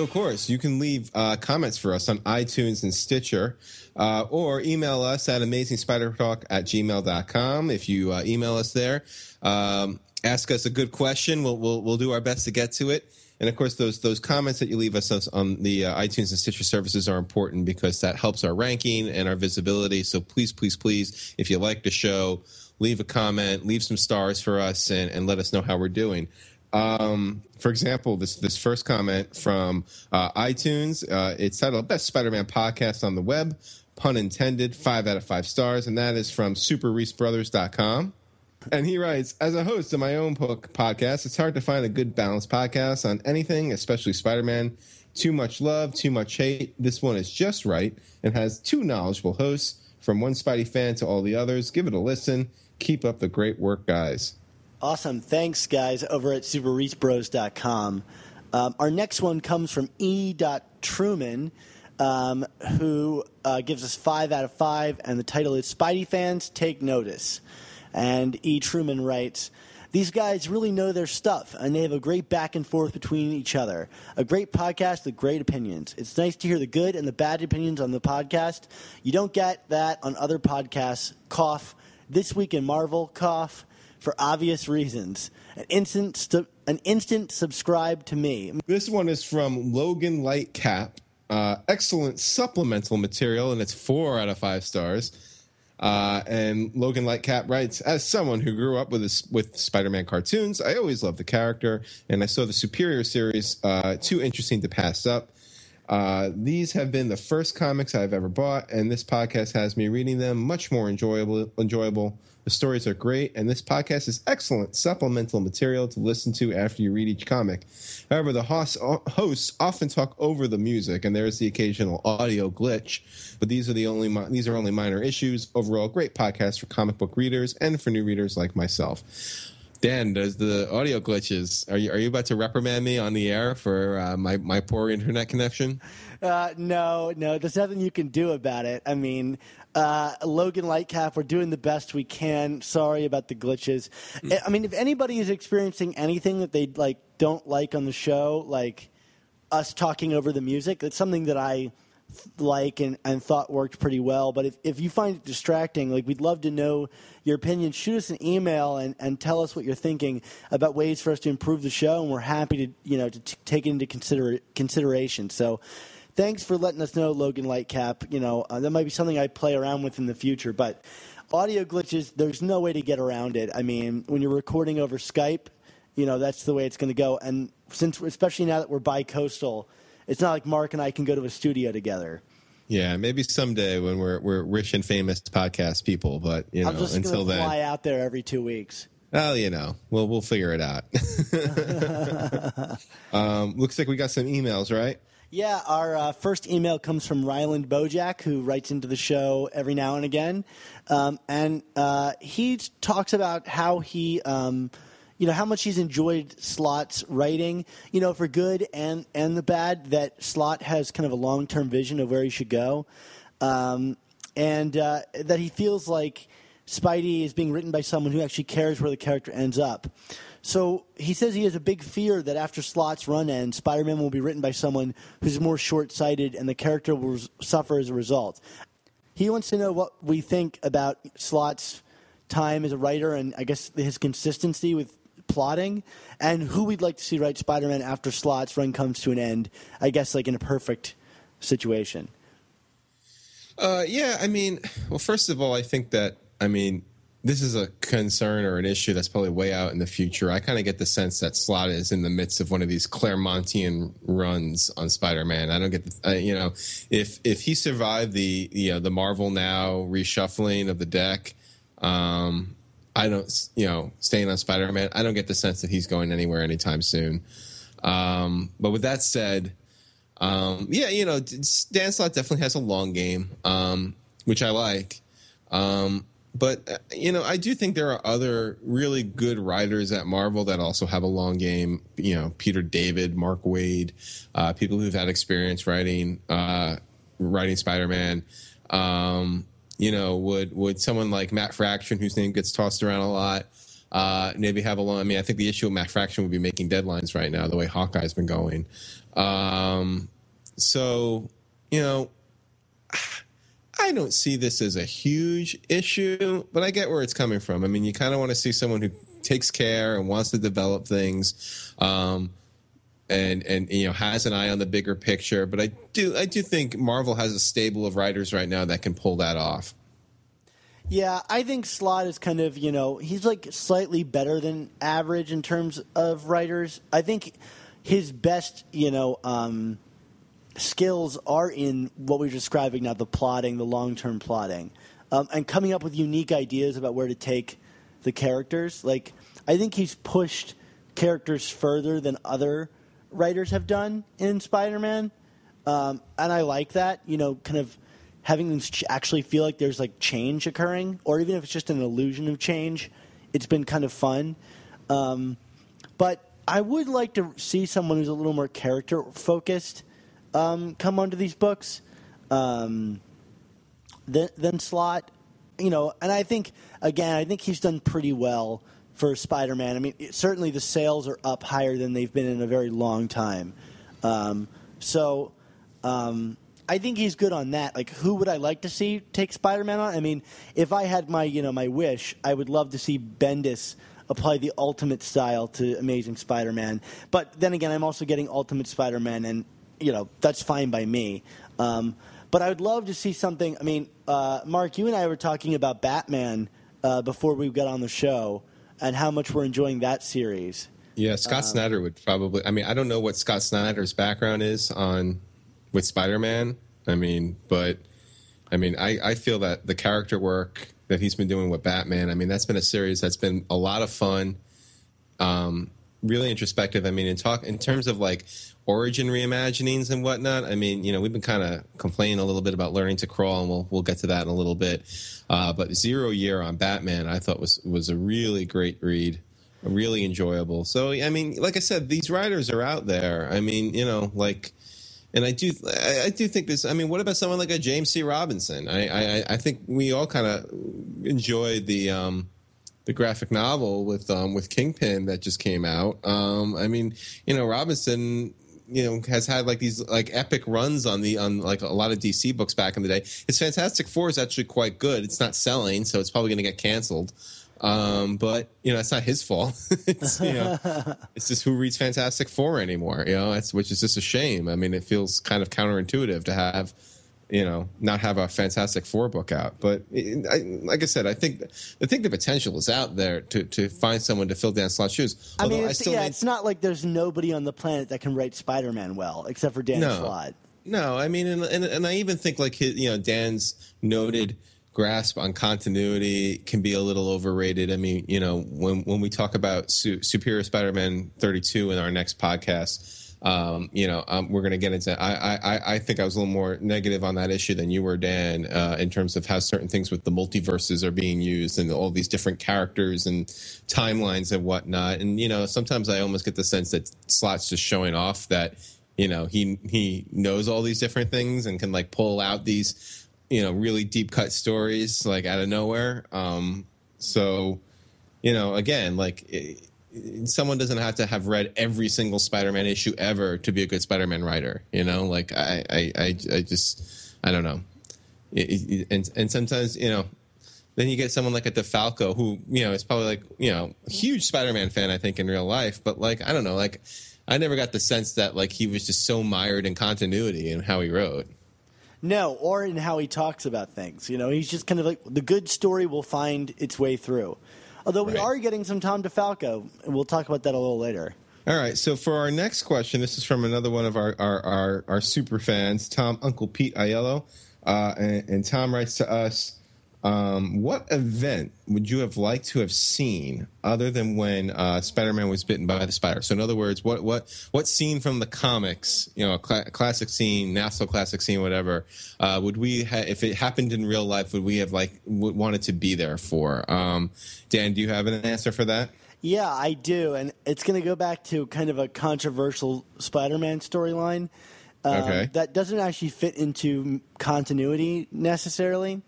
Of course, you can leave uh, comments for us on iTunes and Stitcher, uh, or email us at amazingspidertalk at gmail.com. If you uh, email us there, um, ask us a good question. We'll, we'll, we'll do our best to get to it. And of course, those those comments that you leave us on the uh, iTunes and Stitcher services are important because that helps our ranking and our visibility. So please, please, please, if you like the show, leave a comment, leave some stars for us, and, and let us know how we're doing. Um, for example, this this first comment from uh, iTunes, uh, it's titled "Best Spider-Man Podcast on the Web." Pun intended. Five out of five stars, and that is from SuperReeseBrothers.com. And he writes, as a host of my own po- podcast, it's hard to find a good balanced podcast on anything, especially Spider Man. Too much love, too much hate. This one is just right and has two knowledgeable hosts. From one Spidey fan to all the others, give it a listen. Keep up the great work, guys. Awesome. Thanks, guys, over at superreachbros.com. Um, our next one comes from E. Truman, um, who uh, gives us five out of five, and the title is Spidey Fans Take Notice. And E. Truman writes, these guys really know their stuff, and they have a great back and forth between each other. A great podcast with great opinions. It's nice to hear the good and the bad opinions on the podcast. You don't get that on other podcasts. Cough. This week in Marvel. Cough. For obvious reasons. An instant, stu- an instant subscribe to me. This one is from Logan Lightcap. Uh, excellent supplemental material, and it's four out of five stars. Uh, and Logan Lightcap writes, as someone who grew up with this, with Spider-Man cartoons, I always loved the character, and I saw the Superior series uh, too interesting to pass up. Uh, these have been the first comics I've ever bought, and this podcast has me reading them much more enjoyable. Enjoyable. The stories are great, and this podcast is excellent supplemental material to listen to after you read each comic. However, the hosts, often talk over the music, and there is the occasional audio glitch. But these are the only these are only minor issues. Overall, great podcast for comic book readers and for new readers like myself. Dan, does the audio glitches? Are you are you about to reprimand me on the air for uh, my my poor internet connection? Uh, no, no, there's nothing you can do about it. I mean, uh, Logan Lightcap, we're doing the best we can. Sorry about the glitches. I mean, if anybody is experiencing anything that they like don't like on the show, like us talking over the music, it's something that I like and, and thought worked pretty well. But if, if you find it distracting, like we'd love to know your opinion. Shoot us an email and, and tell us what you're thinking about ways for us to improve the show, and we're happy to you know to t- take it into consider consideration. So. Thanks for letting us know, Logan Lightcap. You know uh, that might be something I play around with in the future, but audio glitches. There's no way to get around it. I mean, when you're recording over Skype, you know that's the way it's going to go. And since, especially now that we're bi-coastal, it's not like Mark and I can go to a studio together. Yeah, maybe someday when we're we're rich and famous podcast people, but you know, I'm just until then, fly out there every two weeks. well, you know, we'll we'll figure it out. um, looks like we got some emails, right? Yeah, our uh, first email comes from Ryland Bojack, who writes into the show every now and again, um, and uh, he talks about how he, um, you know, how much he's enjoyed Slott's writing. You know, for good and and the bad. That Slot has kind of a long term vision of where he should go, um, and uh, that he feels like Spidey is being written by someone who actually cares where the character ends up. So he says he has a big fear that after Slott's run ends, Spider Man will be written by someone who's more short sighted and the character will suffer as a result. He wants to know what we think about Slott's time as a writer and I guess his consistency with plotting, and who we'd like to see write Spider-Man after Slott's run comes to an end. I guess like in a perfect situation. Uh, yeah, I mean, well, first of all, I think that I mean this is a concern or an issue that's probably way out in the future. I kind of get the sense that Slott is in the midst of one of these Claremontian runs on Spider-Man. I don't get, the, you know, if if he survived the you know the Marvel Now reshuffling of the deck, um, I don't, you know, staying on Spider-Man. I don't get the sense that he's going anywhere anytime soon. Um, but with that said, um, yeah, you know, Dan Slott definitely has a long game, um, which I like. Um, but uh, you know, I do think there are other really good writers at Marvel that also have a long game. You know, Peter David, Mark Waid, uh, people who've had experience writing uh, writing Spider Man. Um, you know, would would someone like Matt Fraction, whose name gets tossed around a lot, uh, maybe have a long? I mean, I think the issue with Matt Fraction would be making deadlines right now, the way Hawkeye's been going. Um, so, you know, I don't see this as a huge issue, but I get where it's coming from. I mean, you kind of want to see someone who takes care and wants to develop things, um, and and you know has an eye on the bigger picture. But I do I do think Marvel has a stable of writers right now that can pull that off. Yeah, I think Slott is kind of, you know, he's like slightly better than average in terms of writers. I think his best, you know, um, skills are in what we're describing now the plotting, the long term plotting, um, and coming up with unique ideas about where to take the characters. Like, I think he's pushed characters further than other writers have done in Spider Man. Um, and I like that, you know, kind of having them actually feel like there's like change occurring, or even if it's just an illusion of change. It's been kind of fun. Um, but I would like to see someone who's a little more character focused um, come onto these books um, than, than Slott. You know, and I think again, I think he's done pretty well for Spider-Man. I mean, it- certainly the sales are up higher than they've been in a very long time. Um, so um, I think he's good on that. Like, who would I like to see take Spider-Man on? I mean, if I had my you know my wish, I would love to see Bendis apply the Ultimate style to Amazing Spider-Man. But then again, I'm also getting Ultimate Spider-Man, and you know that's fine by me. Um, but I would love to see something. I mean, uh, Mark, you and I were talking about Batman uh, before we got on the show, and how much we're enjoying that series. Yeah, Scott Snyder would probably. I mean, I don't know what Scott Snyder's background is on with Spider Man. I mean, but I mean, I, I feel that the character work that he's been doing with Batman. I mean, that's been a series that's been a lot of fun, um, really introspective. I mean, in talk in terms of like origin reimaginings and whatnot. I mean, you know, we've been kind of complaining a little bit about learning to crawl, and we'll we'll get to that in a little bit. Uh, but Zero Year on Batman, I thought was was a really great read really enjoyable. So I mean, like I said, these writers are out there. I mean, you know, like, and I do, I, do think this. I mean, what about someone like a James C. Robinson? I, I, I think we all kind of enjoyed the um, the graphic novel with um, with Kingpin that just came out. Um, I mean, you know, Robinson. You know, has had like these like epic runs on the on like a lot of DC books back in the day. His Fantastic Four is actually quite good. It's not selling, so it's probably going to get canceled. Um, but you know, it's not his fault. it's, you know, it's just who reads Fantastic Four anymore. You know, it's which is just a shame. I mean, it feels kind of counterintuitive to have, you know, not have a Fantastic Four book out. But I, like I said, I think I think the potential is out there to to find someone to fill Dan Slott's shoes. I mean, Although it's, still yeah, it's not like there's nobody on the planet that can write Spider-Man well, except for Dan No. Slott. No, I mean, and, and and I even think like his, you know, Dan's noted grasp on continuity can be a little overrated. I mean, you know, when when we talk about Su- Superior Spider-Man 32 in our next podcast, um, you know, um, we're going to get into. I, I I think I was a little more negative on that issue than you were, Dan, uh, in terms of how certain things with the multiverses are being used and all these different characters and timelines and whatnot. And you know, sometimes I almost get the sense that Slott's just showing off that you know he he knows all these different things and can like pull out these you know really deep cut stories like out of nowhere um so you know again like it, someone doesn't have to have read every single spider-man issue ever to be a good spider-man writer you know like i i i, I just i don't know and and sometimes you know then you get someone like a DeFalco who you know is probably like you know huge Spider-Man fan I think in real life, but like I don't know, like I never got the sense that like he was just so mired in continuity and how he wrote. No, or in how he talks about things. You know, he's just kind of like the good story will find its way through. Although we Right. are getting some Tom DeFalco, and we'll talk about that a little later. All right, so for our next question, this is from another one of our our, our, our super fans, Tom Uncle Pete Aiello, uh, and, and Tom writes to us, um, "What event would you have liked to have seen other than when uh, Spider-Man was bitten by the spider?" So, in other words, what what what scene from the comics, you know, a cla- classic scene, so classic scene, whatever, uh, would we ha- if it happened in real life, would we have like w- wanted to be there for? Um, Dan, do you have an answer for that? Yeah, I do, and it's going to go back to kind of a controversial Spider-Man storyline um, Okay. that doesn't actually fit into continuity necessarily.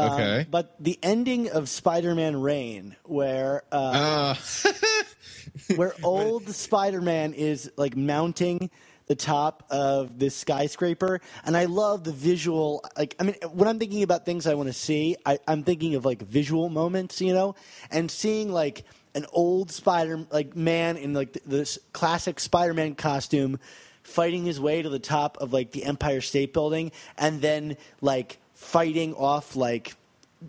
Um, Okay. but the ending of Spider-Man Reign, where uh, Uh, where old Spider-Man is like mounting the top of this skyscraper, and I love the visual. Like, I mean, when I'm thinking about things I want to see, I, I'm thinking of like visual moments, you know, and seeing like an old Spider like man in like th- this classic Spider-Man costume fighting his way to the top of like the Empire State Building, and then like fighting off like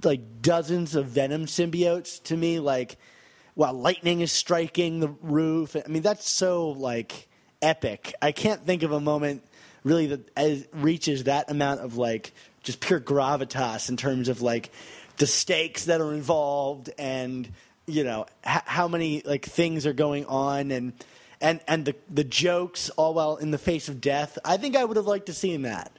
like dozens of Venom symbiotes. To me, like while lightning is striking the roof. I mean, that's so like epic. I can't think of a moment really that as, reaches that amount of like just pure gravitas in terms of like the stakes that are involved and you know h- how many like things are going on and and and the the jokes all while in the face of death. I think I would have liked to seen that.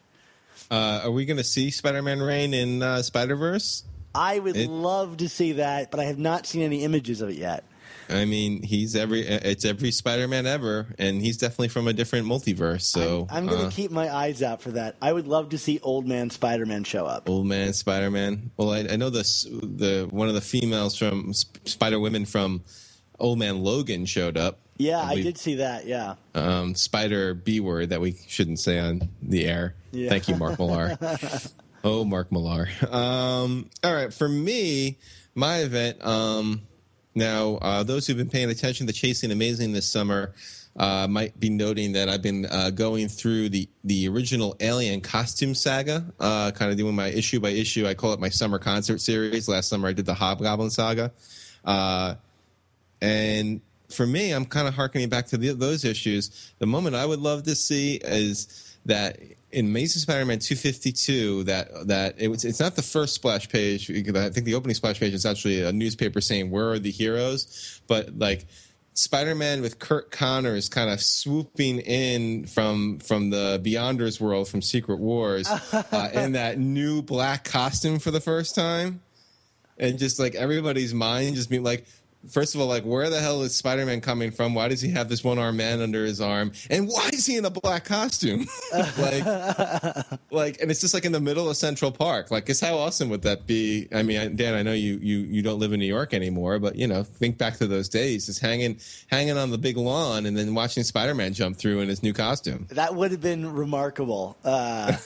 Uh, are we going to see Spider-Man Reign in uh, Spider-Verse? I would It- love to see that, but I have not seen any images of it yet. I mean, he's every it's every Spider-Man ever, and he's definitely from a different multiverse. So I'm, I'm going to uh, keep my eyes out for that. I would love to see Old Man Spider Man show up. Old Man Spider-Man. Well, I, I know this the one of the females from Sp- Spider Women from Old Man Logan showed up. Yeah, I believe- did see that. Yeah. Um, Spider B word that we shouldn't say on the air. Yeah. Thank you, Mark Millar. oh, Mark Millar. Um, all right, for me, my event. Um, now, uh, those who've been paying attention to Chasing Amazing this summer uh, might be noting that I've been uh, going through the the original Alien costume saga, uh, kind of doing my issue by issue. I call it my summer concert series. Last summer, I did the Hobgoblin saga. And for me, I'm kind of harkening back to the, those issues. The moment I would love to see is that in Amazing Spider-Man 252, that that it was, it's not the first splash page. I think the opening splash page is actually a newspaper saying "Where are the heroes?" But like Spider-Man with Curt Connors kind of swooping in from from the Beyonders world from Secret Wars uh, in that new black costume for the first time and just like everybody's mind just being like first of all like where the hell is spider-man coming from? Why does he have this one-armed man under his arm? And why is he in a black costume? Like like and it's just like in the middle of central park. Like guess how awesome would that be? I mean dan i know you you you don't live in new york anymore but you know think back to those days just hanging hanging on the big lawn and then watching spider-man jump through in his new costume. That would have been remarkable. Uh,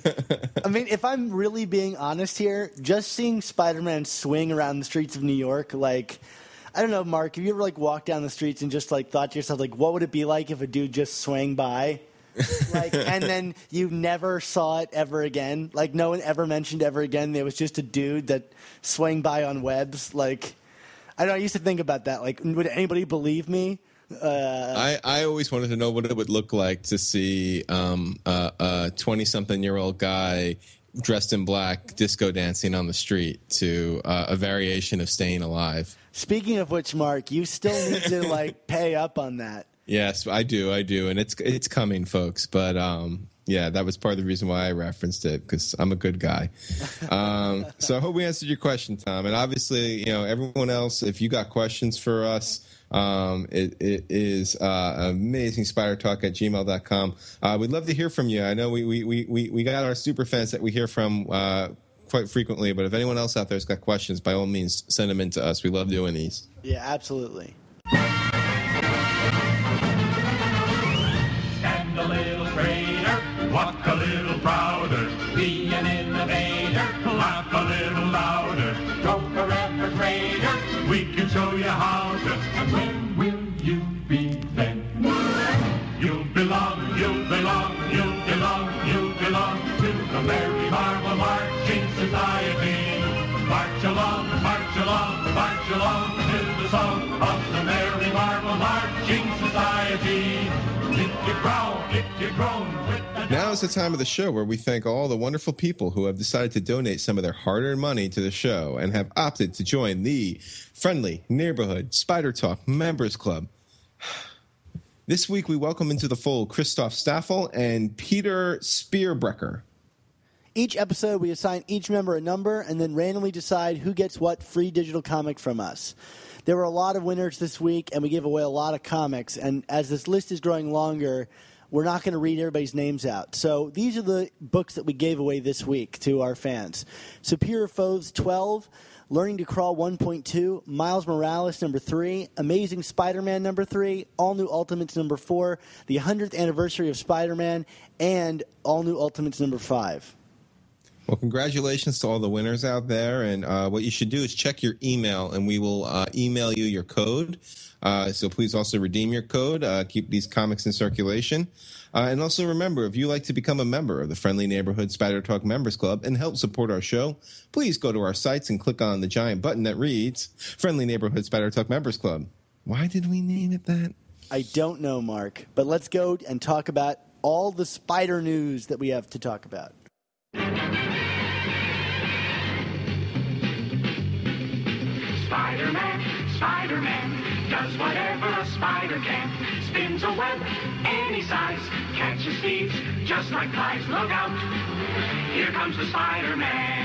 I mean, if I'm really being honest here, just seeing Spider Man swing around the streets of New York, like, I don't know, Mark, have you ever like walked down the streets and just like thought to yourself, like, what would it be like if a dude just swang by? like, and then you never saw it ever again. Like, no one ever mentioned ever again. There was just a dude that swang by on webs. Like, I don't know. I used to think about that. Like, would anybody believe me? I, I always wanted to know what it would look like to see um, a- a 20 something year old guy dressed in black disco dancing on the street to uh, a variation of Staying Alive. Speaking of which, Mark, you still need to like pay up on that. Yes, I do, I do, and it's it's coming, folks. But um, yeah, that was part of the reason why I referenced it because I'm a good guy. Um, so I hope we answered your question, Tom. And obviously, you know, everyone else, if you got questions for us, um, it, it is uh, amazing spider talk at gmail.com. Uh, we'd love to hear from you. I know we, we, we, we, we got our super fans that we hear from uh, quite frequently, but if anyone else out there's got questions, by all means, send them in to us. We love doing these. Yeah, absolutely. March along to the song of the Merry Marvel Marching Society. Now is the time of the show where we thank all the wonderful people who have decided to donate some of their hard earned money to the show and have opted to join the Friendly Neighborhood Spider Talk Members Club. This week, we welcome into the fold Christoph Staffel and Peter Spearbrecker. Each episode, we assign each member a number and then randomly decide who gets what free digital comic from us. There were a lot of winners this week, and we gave away a lot of comics. And as this list is growing longer, we're not going to read everybody's names out. So these are the books that we gave away this week to our fans Superior Foes 12, Learning to Crawl 1.2, Miles Morales number 3, Amazing Spider Man number 3, All New Ultimates number 4, the 100th anniversary of Spider Man, and All New Ultimates number 5. Well, congratulations to all the winners out there. And uh, what you should do is check your email, and we will uh, email you your code. Uh, so please also redeem your code. Uh, keep these comics in circulation. Uh, and also remember, if you like to become a member of the Friendly Neighborhood Spider Talk Members Club and help support our show, please go to our sites and click on the giant button that reads Friendly Neighborhood Spider Talk Members Club. Why did we name it that? I don't know, Mark, but let's go and talk about all the spider news that we have to talk about. Spider-Man, Spider-Man, does whatever a spider can. Spins a web any size, catches thieves just like flies. Look out, here comes the Spider-Man.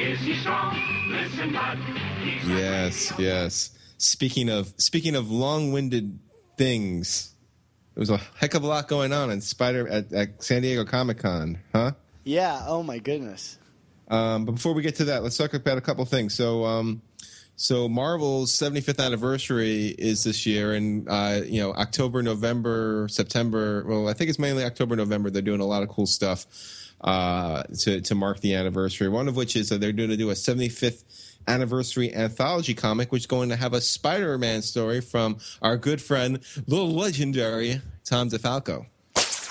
Is he strong? Listen, bud. He's Yes, yes. Speaking of speaking of long-winded things, there was a heck of a lot going on in Spider at, at San Diego Comic Con, huh? Yeah, oh my goodness. Um, but before we get to that, let's talk about a couple things. So, um, so Marvel's 75th anniversary is this year, and uh, you know October, November, September. Well, I think it's mainly October, November. They're doing a lot of cool stuff uh, to to mark the anniversary. One of which is that they're going to do a 75th anniversary anthology comic, which is going to have a Spider-Man story from our good friend, the legendary Tom DeFalco.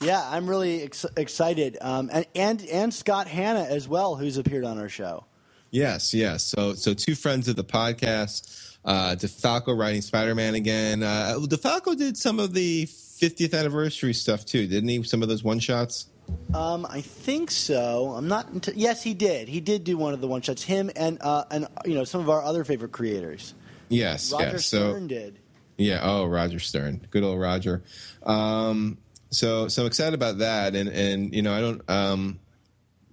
Yeah, I'm really ex- excited. Um, and, and and Scott Hanna as well, who's appeared on our show. Yes, yes. So, so two friends of the podcast, uh, DeFalco writing Spider Man again. Uh, DeFalco did some of the 50th anniversary stuff too, didn't he? Some of those one shots. Um, I think so. I'm not. Int- yes, he did. He did do one of the one shots. Him and uh, and you know some of our other favorite creators. Yes, Roger yes. So, Stern did. yeah. Oh, Roger Stern, good old Roger. Um, so, so I'm excited about that, and and you know, I don't. Um,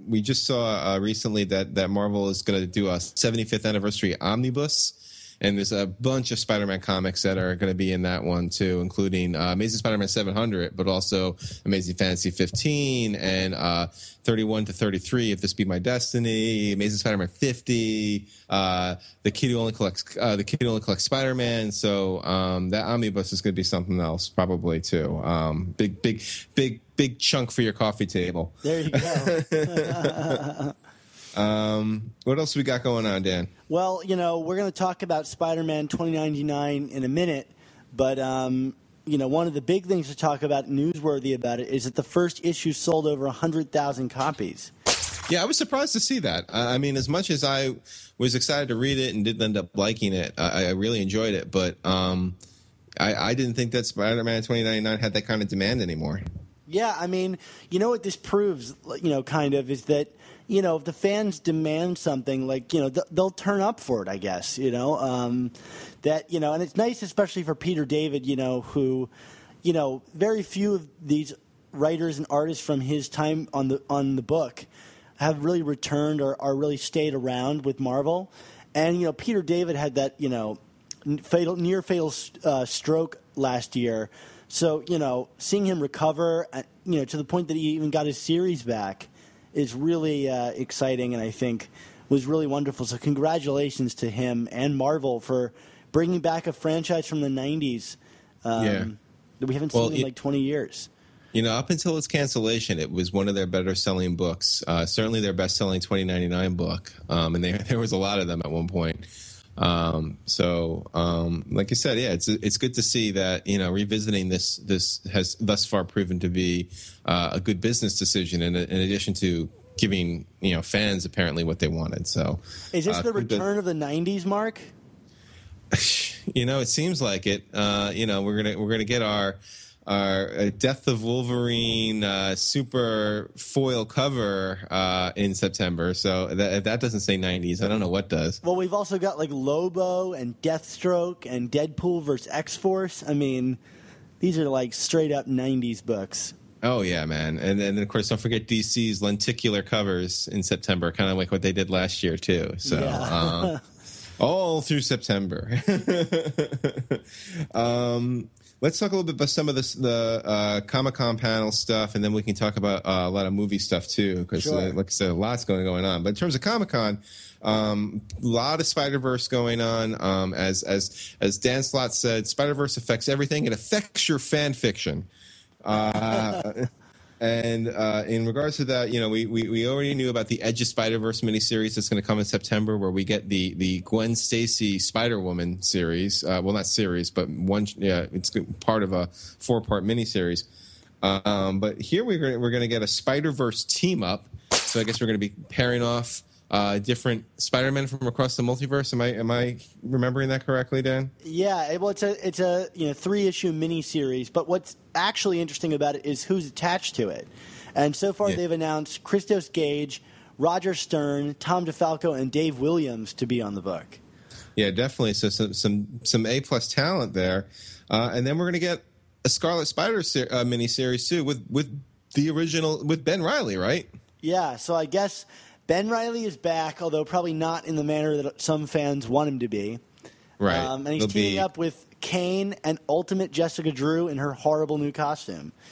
we just saw uh, recently that that Marvel is going to do a 75th anniversary omnibus, and there's a bunch of Spider-Man comics that are going to be in that one too, including uh, Amazing Spider-Man 700, but also Amazing Fantasy 15 and uh, 31 to 33. If this be my destiny, Amazing Spider-Man 50, uh, the kid who only collects uh, the kid who only collects Spider-Man. So um, that omnibus is going to be something else probably too. Um, big, big, big, big chunk for your coffee table. There you go. Um, what else we got going on, Dan? well, you know, we're going to talk about Spider-Man 2099 in a minute, but um, you know, one of the big things to talk about, newsworthy about it, is that the first issue sold over 100,000 copies. Yeah, I was surprised to see that. I I mean, as much as I was excited to read it and didn't end up liking it, I, I really enjoyed it. But um, I, I didn't think that Spider-Man 2099 had that kind of demand anymore. Yeah, I mean, you know what this proves, you know, kind of, is that, you know, if the fans demand something, like, you know, th- they'll turn up for it, I guess, you know. Um, that, you know, and it's nice, especially for Peter David, you know, who, you know, very few of these writers and artists from his time on the on the book have really returned or, or really stayed around with Marvel. And, you know, Peter David had that, you know, fatal, near fatal uh, stroke last year. So, you know, seeing him recover, uh, you know, to the point that he even got his series back is really uh, exciting and I think was really wonderful. So, congratulations to him and Marvel for bringing back a franchise from the 90s um, Yeah. that we haven't Well, seen in it- like 20 years. You know, up until its cancellation, it was one of their better selling books. Uh, certainly their best selling 2099 book. Um, and there, there was a lot of them at one point. Um, so, um, like I said, yeah, it's it's good to see that you know revisiting this this has thus far proven to be uh, a good business decision, in, in addition to giving you know fans apparently what they wanted. So, Is this uh, the return of the '90s, Mark? you know, it seems like it. Uh, you know, we're gonna we're gonna get our our uh, Death of Wolverine uh, super foil cover uh, in September. So that, that doesn't say '90s, I don't know what does. Well, we've also got like Lobo and Deathstroke and Deadpool versus X Force. I mean, these are like straight up '90s books. Oh yeah, man, and then of course don't forget DC's lenticular covers in September, kind of like what they did last year too. So. Yeah. um, all through September. um, let's talk a little bit about some of this, the uh, Comic Con panel stuff, and then we can talk about uh, a lot of movie stuff too. Because, Sure. uh, like I said, a lot's going going on. But in terms of Comic Con, um, a lot of Spider Verse going on. Um, as as as Dan Slott said, Spider Verse affects everything. It affects your fan fiction. And uh, in regards to that, you know, we, we, we already knew about the Edge of Spider Verse miniseries that's going to come in September, where we get the the Gwen Stacy Spider Woman series. Uh, well, not series, but one. Yeah, it's part of a four part miniseries. Um, but here we're gonna, we're going to get a Spider Verse team up. So I guess we're going to be pairing off uh, different Spider-Man from across the multiverse. Am I am I remembering that correctly, Dan? Yeah, well, it's a it's a you know three issue miniseries. But what's actually interesting about it is who's attached to it. And so far, Yeah. they've announced Christos Gage, Roger Stern, Tom DeFalco, and Dave Williams to be on the book. Yeah, definitely. So some some some A plus talent there, uh, and then we're gonna get a Scarlet Spider ser- uh, miniseries too with with the original with Ben Reilly, right? Yeah, so I guess Ben Reilly is back, although probably not in the manner that some fans want him to be. Right. Um, and he's There'll teaming be- up with Kaine and Ultimate Jessica Drew in her horrible new costume.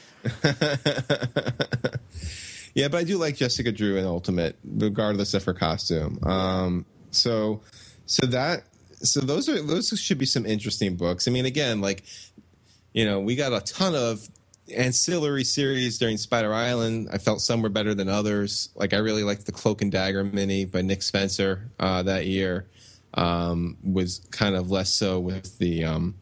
Yeah, but I do like Jessica Drew in Ultimate, regardless of her costume. Um, so, so that, so those are those should be some interesting books. I mean, again, like, you know, we got a ton of ancillary series during Spider Island. I felt some were better than others. Like, I really liked the Cloak and Dagger mini by Nick Spencer uh, that year. Um, was kind of less so with the um,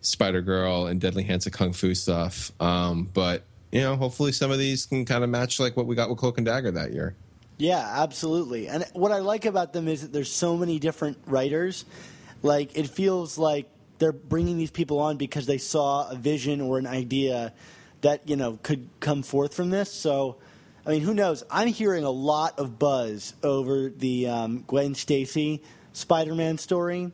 Spider Girl and Deadly Hands of Kung Fu stuff. Um, but you know, hopefully some of these can kind of match like what we got with Cloak and Dagger that year. Yeah, absolutely. And what I like about them is that there's so many different writers. Like it feels like they're bringing these people on because they saw a vision or an idea that you know could come forth from this. So, I mean, who knows? I'm hearing a lot of buzz over the um, Gwen Stacy Spider-Man story.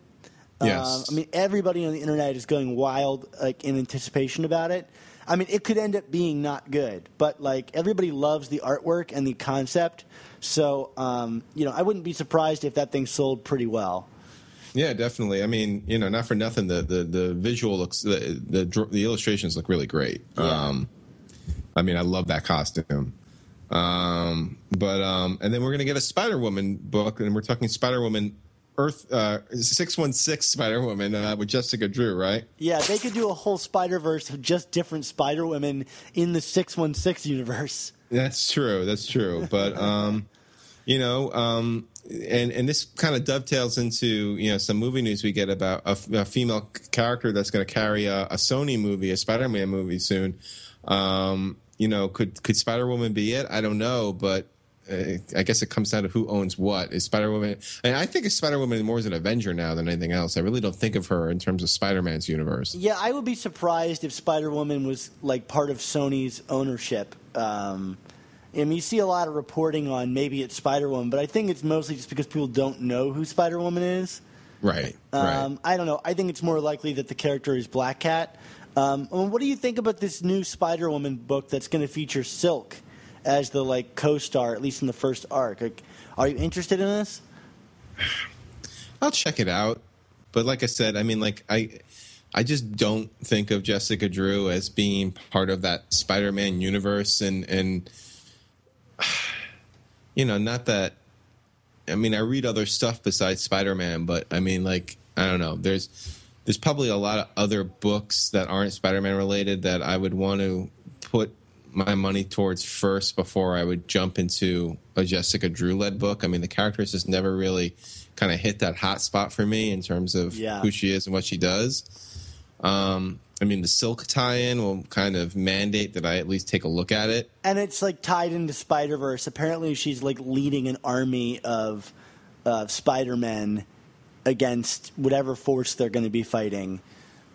Yes. Um, I mean, everybody on the internet is going wild, like in anticipation about it. I mean, it could end up being not good, but like everybody loves the artwork and the concept. So, um, you know, I wouldn't be surprised if that thing sold pretty well. Yeah, definitely. I mean, you know, not for nothing. The the, the visual looks the, the the illustrations look really great. Yeah. Um, I mean, I love that costume. Um, but um, and then we're gonna get a Spider Woman book, and we're talking Spider Woman Earth uh, six one six Spider Woman uh, with Jessica Drew, right? Yeah, they could do a whole Spider Verse of just different Spider Women in the six one six universe. That's true. That's true. But um, you know, um, and and this kind of dovetails into you know some movie news we get about a, a female character that's going to carry a, a Sony movie, a Spider-Man movie soon. Um, you know, could could Spider Woman be it? I don't know, but. Uh, I guess it comes down to who owns what. Is Spider Woman? And I think of Spider Woman more as an Avenger now than anything else. I really don't think of her in terms of Spider Man's universe. Yeah, I would be surprised if Spider Woman was like part of Sony's ownership. Um, I mean, you see a lot of reporting on maybe it's Spider Woman, but I think it's mostly just because people don't know who Spider Woman is. Right. Um, right. I don't know. I think it's more likely that the character is Black Cat. Um, I mean, what do you think about this new Spider Woman book that's going to feature Silk as the like co-star, at least in the first arc? Like, are you interested in this? I'll check it out. But like I said, I mean, like I, I just don't think of Jessica Drew as being part of that Spider-Man universe, and and you know, not that. I mean, I read other stuff besides Spider-Man, but I mean, like I don't know. There's there's probably a lot of other books that aren't Spider-Man related that I would want to put my money towards first before I would jump into a Jessica Drew led book. I mean, the characters just never really kind of hit that hot spot for me in terms of Yeah. who she is and what she does. Um, I mean, the Silk tie-in will kind of mandate that I at least take a look at it. and it's like tied into Spider Verse. Apparently, she's like leading an army of of Spider Men against whatever force they're going to be fighting.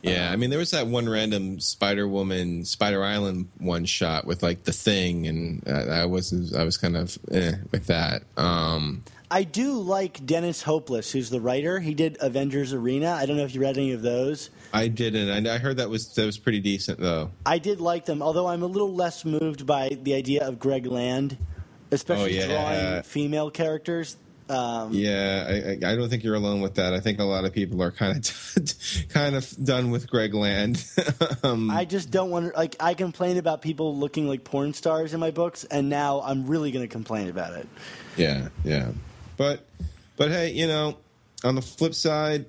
Yeah, I mean, there was that one random Spider Woman, Spider Island one shot with like the thing, and uh, I was I was kind of eh, with that. Um, I do like Dennis Hopeless, who's the writer. He did Avengers Arena. I don't know if you read any of those. I didn't. I, I heard that was that was pretty decent though. I did like them, although I'm a little less moved by the idea of Greg Land, especially Oh, yeah. drawing female characters. Um, Yeah, I, I don't think you're alone with that. I think a lot of people are kind of kind of done with Greg Land. um, I just don't want to. Like, I complain about people looking like porn stars in my books, and now I'm really going to complain about it. Yeah, yeah. But but hey, you know, on the flip side,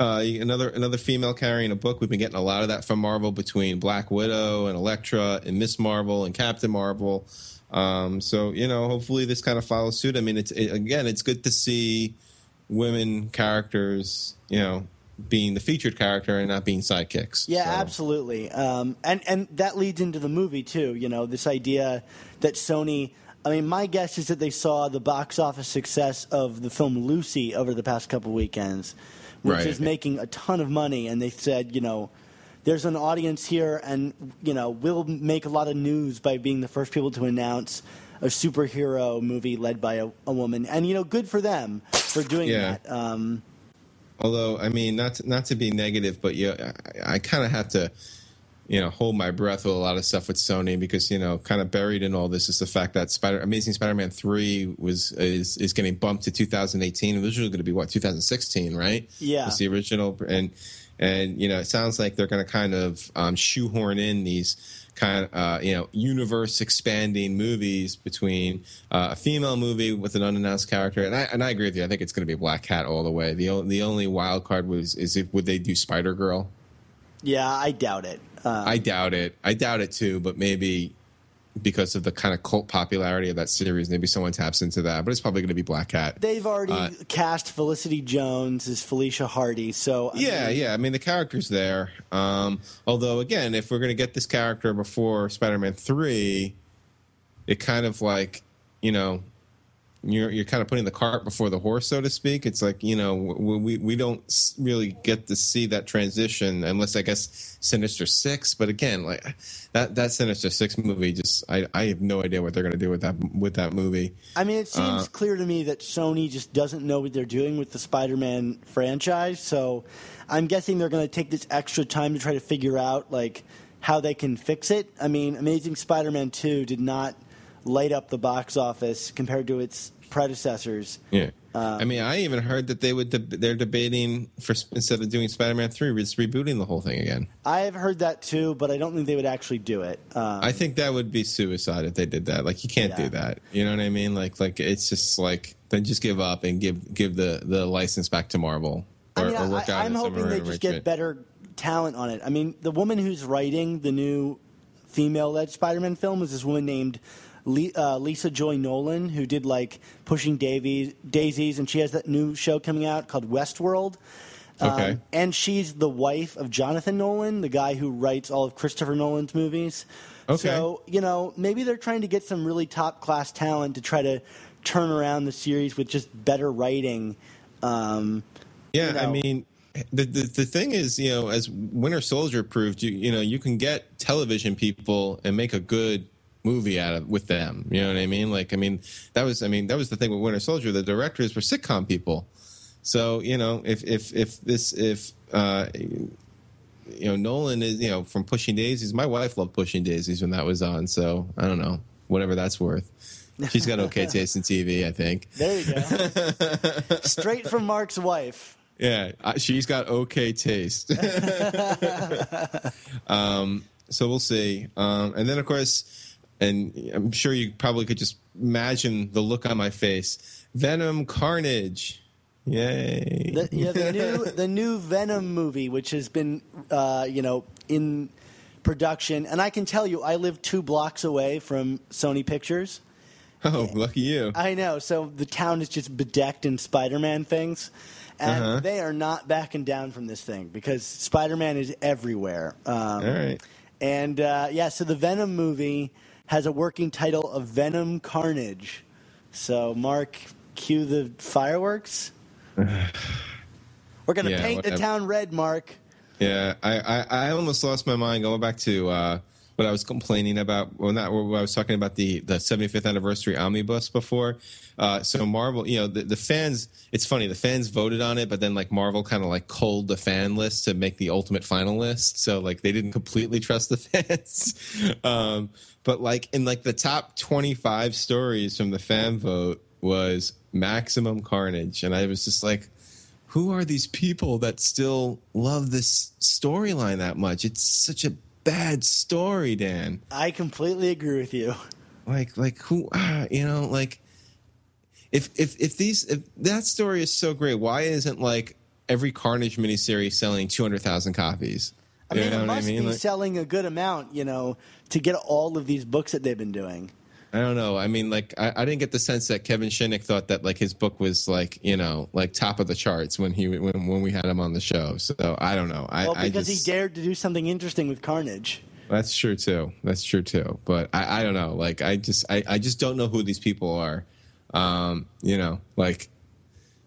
uh, another another female carrying a book. We've been getting a lot of that from Marvel between Black Widow and Elektra and Miss Marvel and Captain Marvel. Um, so you know, hopefully this kind of follows suit. I mean, it's it, again, it's good to see women characters, you know, being the featured character and not being sidekicks. Yeah, So- absolutely. Um, and and that leads into the movie too. You know, this idea that Sony. I mean, my guess is that they saw the box office success of the film Lucy over the past couple weekends, which Right. is making a ton of money, and they said, you know. There's an audience here, and you know we'll make a lot of news by being the first people to announce a superhero movie led by a, a woman, and you know, good for them for doing Yeah. that. Um, Although, I mean, not to, not to be negative, but yeah, I, I kind of have to, you know, hold my breath with a lot of stuff with Sony because you know, kind of buried in all this is the fact that Spider Amazing Spider-Man three was is is getting bumped to 2018. It was originally going to be what 2016, right? Yeah. was the original, and and you know, it sounds like they're going to kind of um, shoehorn in these kind of uh, you know universe expanding movies between uh, a female movie with an unannounced character and I and I agree with you I think it's going to be Black Cat all the way the o- the only wild card was is if would they do Spider Girl yeah, I doubt it. Um, I doubt it I doubt it too but maybe because of the kind of cult popularity of that series maybe someone taps into that but it's probably going to be Black Cat They've already Uh, cast Felicity Jones as Felicia Hardy, so I Yeah, mean, yeah. I mean, the character's there. Um, although, again, if we're going to get this character before Spider-Man three, it kind of like, you know, you're you're kind of putting the cart before the horse, so to speak. It's like you know, we we, don't really get to see that transition unless I guess Sinister Six. But again, like that that Sinister Six movie, just I I have no idea what they're going to do with that with that movie. I mean, it seems Uh, clear to me that Sony just doesn't know what they're doing with the Spider-Man franchise. So, I'm guessing they're going to take this extra time to try to figure out like how they can fix it. I mean, Amazing Spider-Man Two did not light up the box office compared to its predecessors. Yeah. Um, I mean, I even heard that they would deb they're debating for instead of doing Spider-Man three, just rebooting the whole thing again. I have heard that too, but I don't think they would actually do it. Um, I think that would be suicide if they did that. Like you can't Yeah. do that. You know what I mean? Like like it's just like then just give up and give give the the license back to Marvel or, I mean, or work I, out I'm hoping they just get better talent on it. I mean, the woman who's writing the new female-led Spider-Man film is this woman named Le- uh, Lisa Joy Nolan, who did like Pushing Davies, Daisies, and she has that new show coming out called Westworld. Um, Okay. and she's the wife of Jonathan Nolan, the guy who writes all of Christopher Nolan's movies. Okay. So, you know, maybe they're trying to get some really top class talent to try to turn around the series with just better writing. Um, Yeah, you I mean, the, the the thing is, you know, as Winter Soldier proved, you you know, you can get television people and make a good movie out of with them. You know what I mean? Like, I mean, that was, I mean, that was the thing with Winter Soldier. The directors were sitcom people, so you know, if if if this if uh, you know Nolan is you know from Pushing Daisies, my wife loved Pushing Daisies when that was on. So I don't know, whatever that's worth. She's got okay taste in TV, I think. There you go. Straight from Mark's wife. Yeah, she's got okay taste. um, so we'll see. Um, and then, of course, and I'm sure you probably could just imagine the look on my face Venom Carnage. Yay. The, yeah, the new the new Venom movie, which has been uh, you know in production. And I can tell you, I live two blocks away from Sony Pictures. Oh, lucky you. I know. So the town is just bedecked in Spider-Man things, and Uh-huh. they are not backing down from this thing because Spider-Man is everywhere. Um, All right. And uh, yeah, so the Venom movie has a working title of Venom Carnage. So Mark, cue the fireworks. We're gonna Yeah, paint the town red, Mark. Yeah, I, I, I almost lost my mind going back to uh, what I was complaining about. Well, not I was talking about the, the 75th anniversary omnibus before. Uh, so Marvel, you know, the, the fans. It's funny, the fans voted on it, but then like Marvel kind of like culled the fan list to make the ultimate final list. So like they didn't completely trust the fans. um, but like in like the top 25 stories from the fan vote was Maximum Carnage, and I was just like who are these people that still love this storyline that much? It's such a bad story, Dan. I completely agree with you. Like, like who? Ah, you know, like if if if these if that story is so great, why isn't like every Carnage miniseries selling two hundred thousand copies? I mean, you know it must be Like- selling a good amount, you know, to get all of these books that they've been doing. I don't know. I mean, like, I, I didn't get the sense that Kevin Shinick thought that like his book was like, you know, like top of the charts when he when when we had him on the show. So I don't know. I, Well, I because just- he dared to do something interesting with Carnage. That's true too. That's true too. But I, I don't know. Like I just I, I just don't know who these people are. Um, you know, like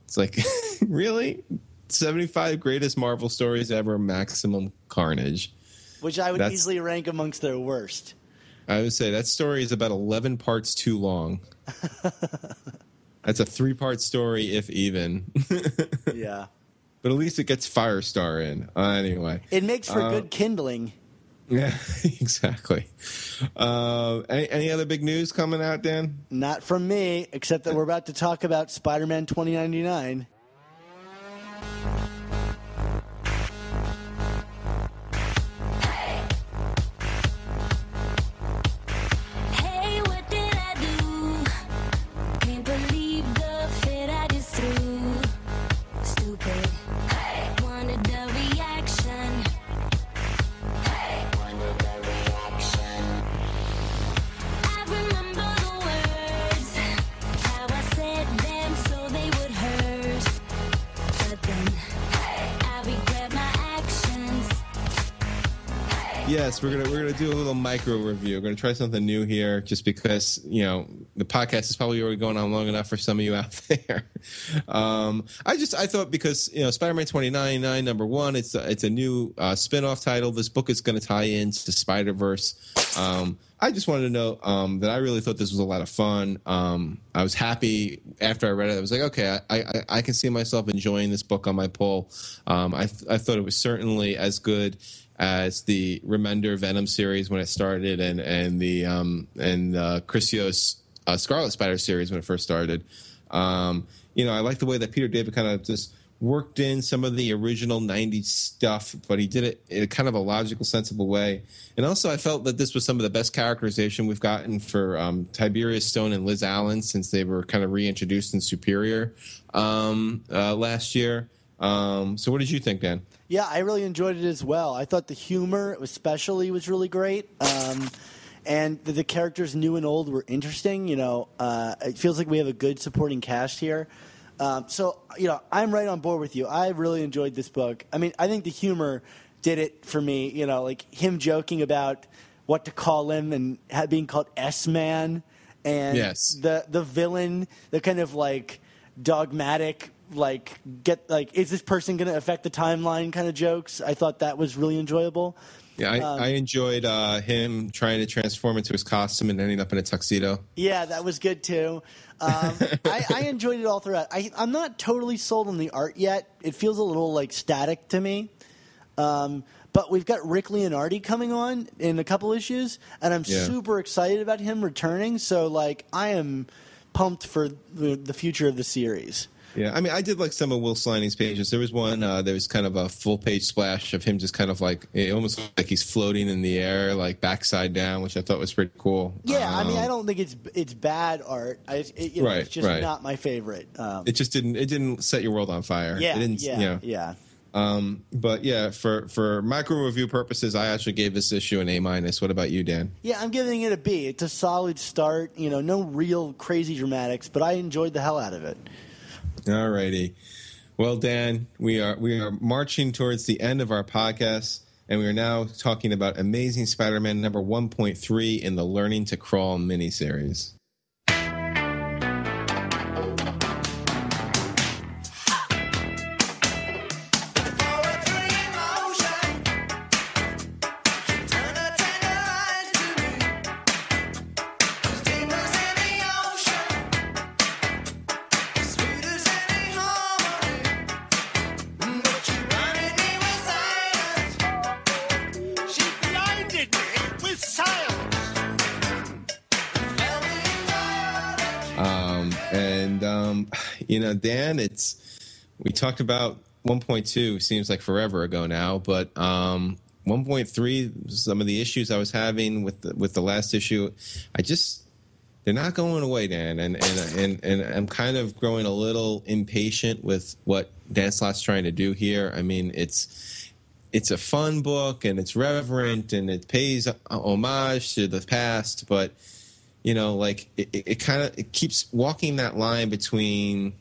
it's like really? 75 greatest Marvel stories ever, maximum carnage. which I would That's- easily rank amongst their worst. I would say that story is about 11 parts too long. That's a three part story, if even. yeah. but at least it gets Firestar in. Uh, anyway. It makes for Uh, good kindling. Yeah, exactly. Uh, any, any other big news coming out, Dan? Not from me, except that we're about to talk about Spider Man 2099. We're gonna we're gonna do a little micro review. We're gonna try something new here, just because you know the podcast is probably already going on long enough for some of you out there. Um, I just I thought because you know Spider-Man twenty nine nine number one, it's a, it's a new uh, spin off title. This book is to tie into Spider Verse. Um, I just wanted to know um, that I really thought this was a lot of fun. Um, I was happy after I read it. I was like, okay, I, I, I can see myself enjoying this book on my pull. Um, I, th- I thought it was certainly as good as the Remender Venom series when it started, and and the um, and uh, Chris Yost uh, Scarlet Spider series when it first started. Um, you know, I like the way that Peter David kind of just worked in some of the original 90s stuff, but he did it in kind of a logical, sensible way. And also, I felt that this was some of the best characterization we've gotten for um, Tiberius Stone and Liz Allen since they were kind of reintroduced in Superior um, uh, last year. Um, so, what did you think, Dan? Yeah, I really enjoyed it as well. I thought the humor, especially, was really great. Um, and the, the characters, new and old, were interesting. You know, uh, it feels like we have a good supporting cast here. Um, so, you know, I'm right on board with you. I really enjoyed this book. I mean, I think the humor did it for me. You know, like him joking about what to call him and ha- being called S Man, and Yes. the the villain, the kind of like dogmatic, like get like is this person going to affect the timeline kind of jokes. I thought that was really enjoyable. Yeah, I, I enjoyed uh, him trying to transform into his costume and ending up in a tuxedo. Yeah, that was good too. Um, I, I enjoyed it all throughout. I, I'm not totally sold on the art yet. It feels a little like static to me. Um, but we've got Rick Leonardi coming on in a couple issues, and I'm Yeah. super excited about him returning. So, like, I am pumped for the, the future of the series. Yeah, I mean, I did like some of Will Sliney's pages. There was one, uh, there was kind of a full page splash of him just kind of like, it almost like he's floating in the air, like backside down, which I thought was pretty cool. Yeah, I mean, Um, I don't think it's it's bad art. I, it, you know, Right, it's just right. not my favorite. Um, It just didn't, it didn't set your world on fire. yeah, It didn't, yeah, you know, yeah. Um, but yeah, for for micro review purposes, I actually gave this issue an A minus. What about you, Dan? Yeah, I'm giving it a B. It's a solid start. You know, no real crazy dramatics, but I enjoyed the hell out of it. All righty. Well, Dan, we are we are marching towards the end of our podcast, and we are now talking about Amazing Spider-Man number one point three in the Learning to Crawl miniseries. Talked about 1.2 seems like forever ago now, but um, 1.3, some of the issues I was having with the, with the last issue, I just they're not going away, Dan, and and and and I'm kind of growing a little impatient with what Dan Slott's trying to do here. I mean, it's it's a fun book and it's reverent and it pays homage to the past, but you know, like it, it, it kind of it keeps walking that line between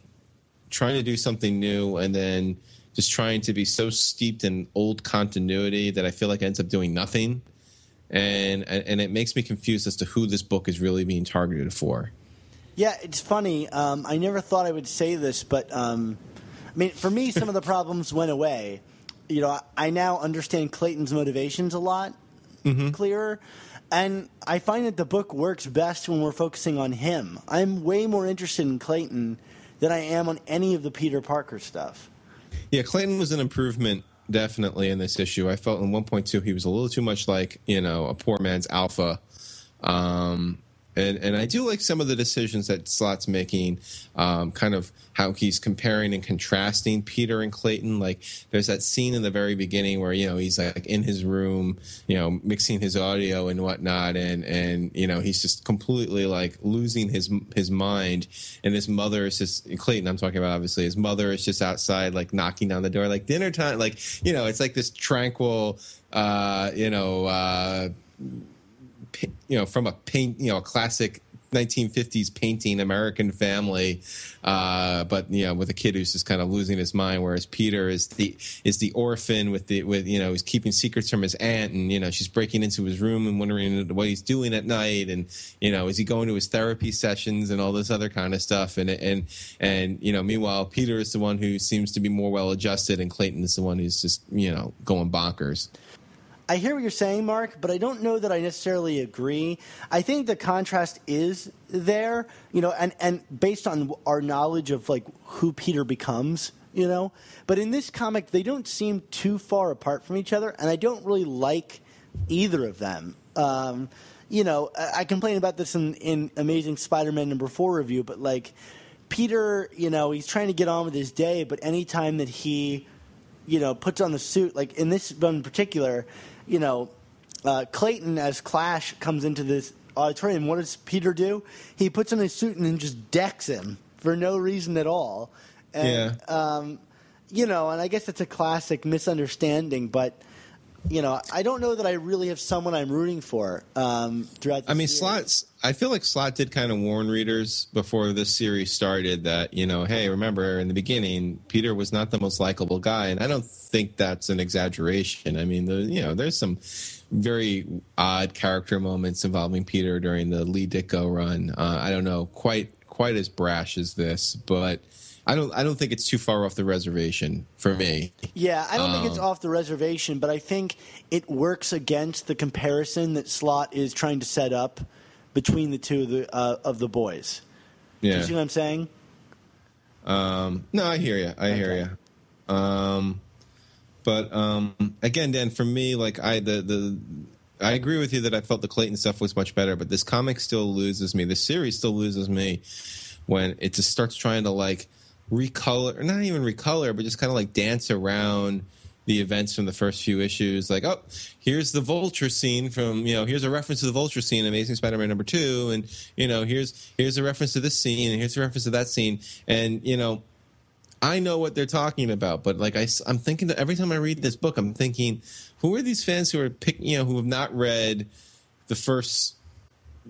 trying to do something new and then just trying to be so steeped in old continuity that I feel like it ends up doing nothing. And and it makes me confused as to who this book is really being targeted for. Yeah, it's funny. Um, I never thought I would say this, but um, I mean, for me, some of the problems went away. You know, I, I now understand Clayton's motivations a lot clearer, and I find that the book works best when we're focusing on him. I'm way more interested in Clayton than I am on any of the Peter Parker stuff. Yeah, Clayton was an improvement definitely in this issue. I felt in 1.2 he was a little too much like, you know, a poor man's alpha. Um and, and I do like some of the decisions that Slott's making, um, kind of how he's comparing and contrasting Peter and Clayton. Like, there's that scene in the very beginning where you know he's like in his room, you know, mixing his audio and whatnot, and and you know he's just completely like losing his his mind. And his mother is just Clayton. I'm talking about obviously his mother is just outside like knocking down the door like dinner time. Like you know, it's like this tranquil, uh, you know. Uh, you know from a paint you know a classic 1950s painting American family, uh, but you know with a kid who's just kind of losing his mind. Whereas Peter is the is the orphan with the with you know he's keeping secrets from his aunt, and you know she's breaking into his room and wondering what he's doing at night, and you know is he going to his therapy sessions and all this other kind of stuff, and and and you know meanwhile Peter is the one who seems to be more well adjusted, and Clayton is the one who's just you know going bonkers. I hear what you're saying, Mark, but I don't know that I necessarily agree. I think the contrast is there, you know, and, and based on our knowledge of like who Peter becomes, you know. But in this comic, they don't seem too far apart from each other, and I don't really like either of them. Um, you know, I, I complain about this in, in Amazing Spider-Man number four review, but like Peter, you know, he's trying to get on with his day, but anytime that he you know, puts on the suit. Like in this one in particular, you know, uh, Clayton as Clash comes into this auditorium. What does Peter do? He puts on his suit and then just decks him for no reason at all. And, um, you know, and I guess it's a classic misunderstanding, but. You know, I don't know that I really have someone I'm rooting for um, throughout. The I mean, series. Slott's. I feel like Slott did kind of warn readers before this series started that you know, hey, remember in the beginning, Peter was not the most likable guy, and I don't think that's an exaggeration. I mean, the, you know, there's some very odd character moments involving Peter during the Lee Ditko run. Uh, I don't know, quite quite as brash as this, but. I don't. I don't think it's too far off the reservation for me. Yeah, I don't think it's Um, off the reservation, but I think it works against the comparison that Slott is trying to set up between the two of the uh, of the boys. Do Yeah. you see what I'm saying? Um, no, I hear you. I hear you. Um, but um, again, Dan, for me, like I the the I agree with you that I felt the Clayton stuff was much better, but this comic still loses me. This series still loses me when it just starts trying to like recolor, not even recolor, but just kind of like dance around the events from the first few issues. Like, oh, here's the Vulture scene from you know, here's a reference to the Vulture scene, Amazing Spider-Man number two, and you know, here's here's a reference to this scene, and here's a reference to that scene, and you know. I know what they're talking about, but like I, am thinking that every time I read this book, I'm thinking, who are these fans who are pick, you know, who have not read the first,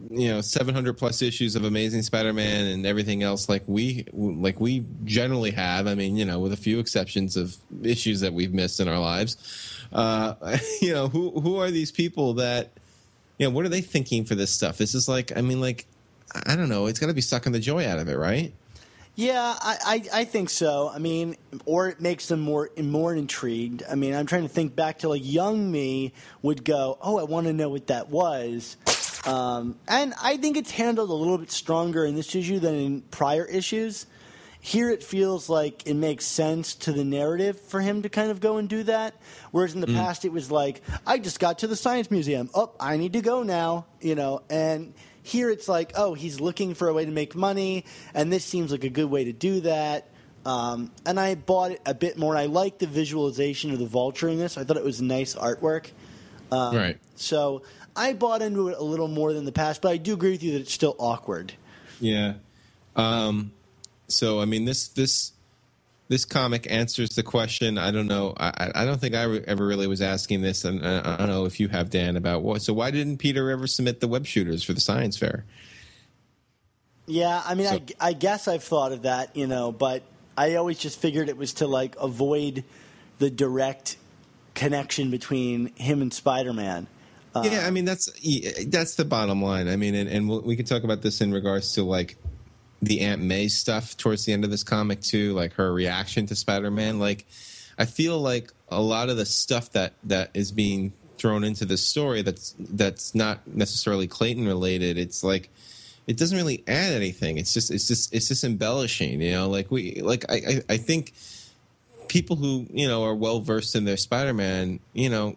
you know, 700 plus issues of Amazing Spider-Man and everything else, like we, like we generally have. I mean, you know, with a few exceptions of issues that we've missed in our lives. Uh, you know, who who are these people that, you know, what are they thinking for this stuff? This is like, I mean, like, I don't know. It's got to be sucking the joy out of it, right? Yeah, I, I, I think so. I mean, or it makes them more more intrigued. I mean, I'm trying to think back to like young me would go, "Oh, I want to know what that was," um, and I think it's handled a little bit stronger in this issue than in prior issues. Here, it feels like it makes sense to the narrative for him to kind of go and do that. Whereas in the past, it was like, "I just got to the science museum. Oh, I need to go now," you know, and here it's like, oh, he's looking for a way to make money, and this seems like a good way to do that. Um, and I bought it a bit more. I like the visualization of the vulture in this. I thought it was nice artwork. Um, right. So I bought into it a little more than the past, but I do agree with you that it's still awkward. Yeah. Um, so I mean, this this this comic answers the question. I don't know. I, I don't think I re- ever really was asking this, and uh, I don't know if you have Dan about what. So why didn't Peter ever submit the web shooters for the science fair? Yeah, I mean, So- I, I guess I've thought of that, you know, but I always just figured it was to like avoid the direct connection between him and Spider-Man. Yeah, I mean that's that's the bottom line. I mean, and, and we'll, we can talk about this in regards to like the Aunt May stuff towards the end of this comic too, like her reaction to Spider Man. Like, I feel like a lot of the stuff that that is being thrown into this story that's that's not necessarily Clayton related. It's like it doesn't really add anything. It's just it's just it's just embellishing. You know, like we like I I, I think people who you know are well versed in their Spider Man, you know,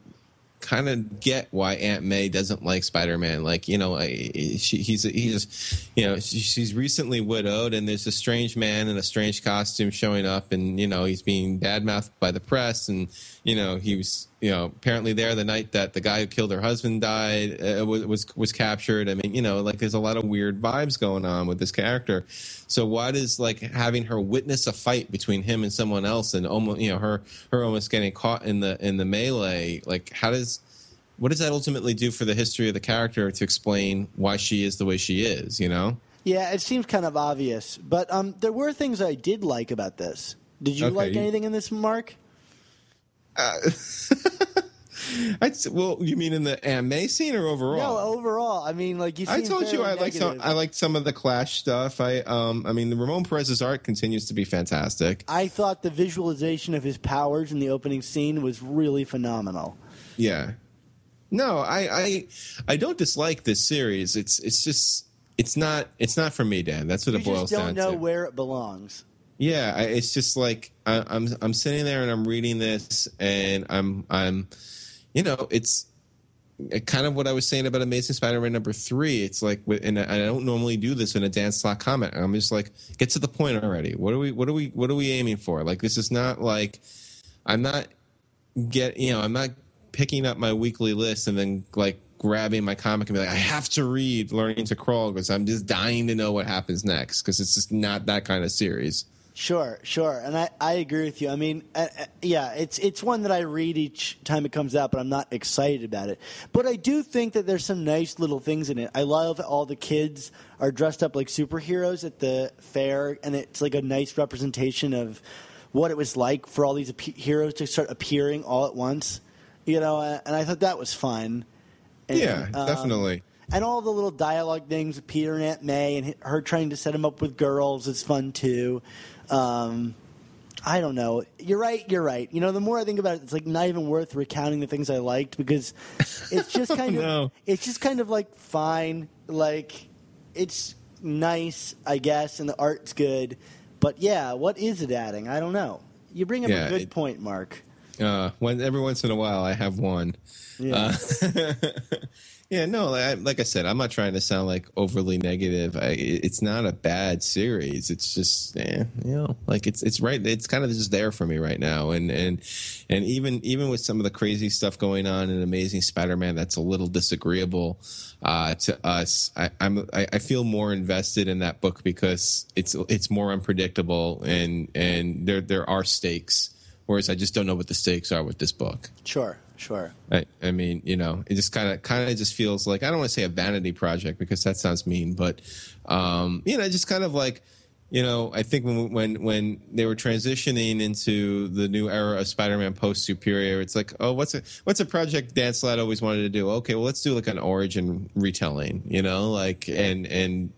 kind of get why Aunt May doesn't like Spider Man. Like you know, she, he's he's you know she, she's recently widowed, and there's a strange man in a strange costume showing up, and you know he's being badmouthed by the press, and you know he was you know apparently there the night that the guy who killed her husband died uh, was, was was captured. I mean, you know, like there's a lot of weird vibes going on with this character. So why does like having her witness a fight between him and someone else, and almost you know her her almost getting caught in the in the melee? Like how does what does that ultimately do for the history of the character to explain why she is the way she is? You know. Yeah, it seems kind of obvious, but um, there were things I did like about this. Did you Okay, like anything in this, Mark? I'd, well, you mean in the Aunt May scene or overall? No, overall. I mean, like you. I told you I like some. I liked some of the Clash stuff. I um. I mean, the Ramon Perez's art continues to be fantastic. I thought the visualization of his powers in the opening scene was really phenomenal. Yeah. No, I I I don't dislike this series. It's it's just it's not it's not for me, Dan. That's what You it boils down just don't know where it belongs. Yeah, it's just like I, I'm I'm sitting there and I'm reading this and I'm I'm you know it's uh, kind of what I was saying about Amazing Spider-Man number three. It's like, and I don't normally do this in a Dan Slott comment. I'm just like, get to the point already. What are we? What are we? What are we aiming for? Like, this is not like I'm not get you know I'm not picking up my weekly list and then like grabbing my comic and be like, I have to read Learning to Crawl because I'm just dying to know what happens next because it's just not that kind of series. Sure, sure, and I, I agree with you. I mean, uh, uh, yeah, it's it's one that I read each time it comes out, but I'm not excited about it. But I do think that there's some nice little things in it. I love all the kids are dressed up like superheroes at the fair, and it's like a nice representation of what it was like for all these ap- heroes to start appearing all at once. You know, uh, and I thought that was fun. And, Yeah, um, definitely. and all the little dialogue things with Peter and Aunt May and her trying to set him up with girls is fun too. Um, I don't know. You're right. You're right. You know, the more I think about it, it's like not even worth recounting the things I liked because it's just kind of no. it's just kind of like fine. Like it's nice, I guess, and the art's good. But yeah, what is it adding? I don't know. You bring up Yeah, a good it- point, Mark. Uh, when every once in a while, I have one. Yeah. Uh, Yeah, no, like I said, I'm not trying to sound like overly negative. I, it's not a bad series. It's just, eh, you know, like it's it's right. It's kind of just there for me right now, and and and even even with some of the crazy stuff going on in Amazing Spider-Man, that's a little disagreeable uh, to us. I, I'm I, I feel more invested in that book because it's it's more unpredictable and and there there are stakes. Whereas I just don't know what the stakes are with this book. Sure, sure. I, I mean, you know, it just kind of kind of just feels like I don't want to say a vanity project because that sounds mean, but um, you know, just kind of like, you know, I think when when when they were transitioning into the new era of Spider-Man post Superior, it's like, oh, what's a what's a project Dan Slott always wanted to do? Okay, well, let's do like an origin retelling, you know, like and and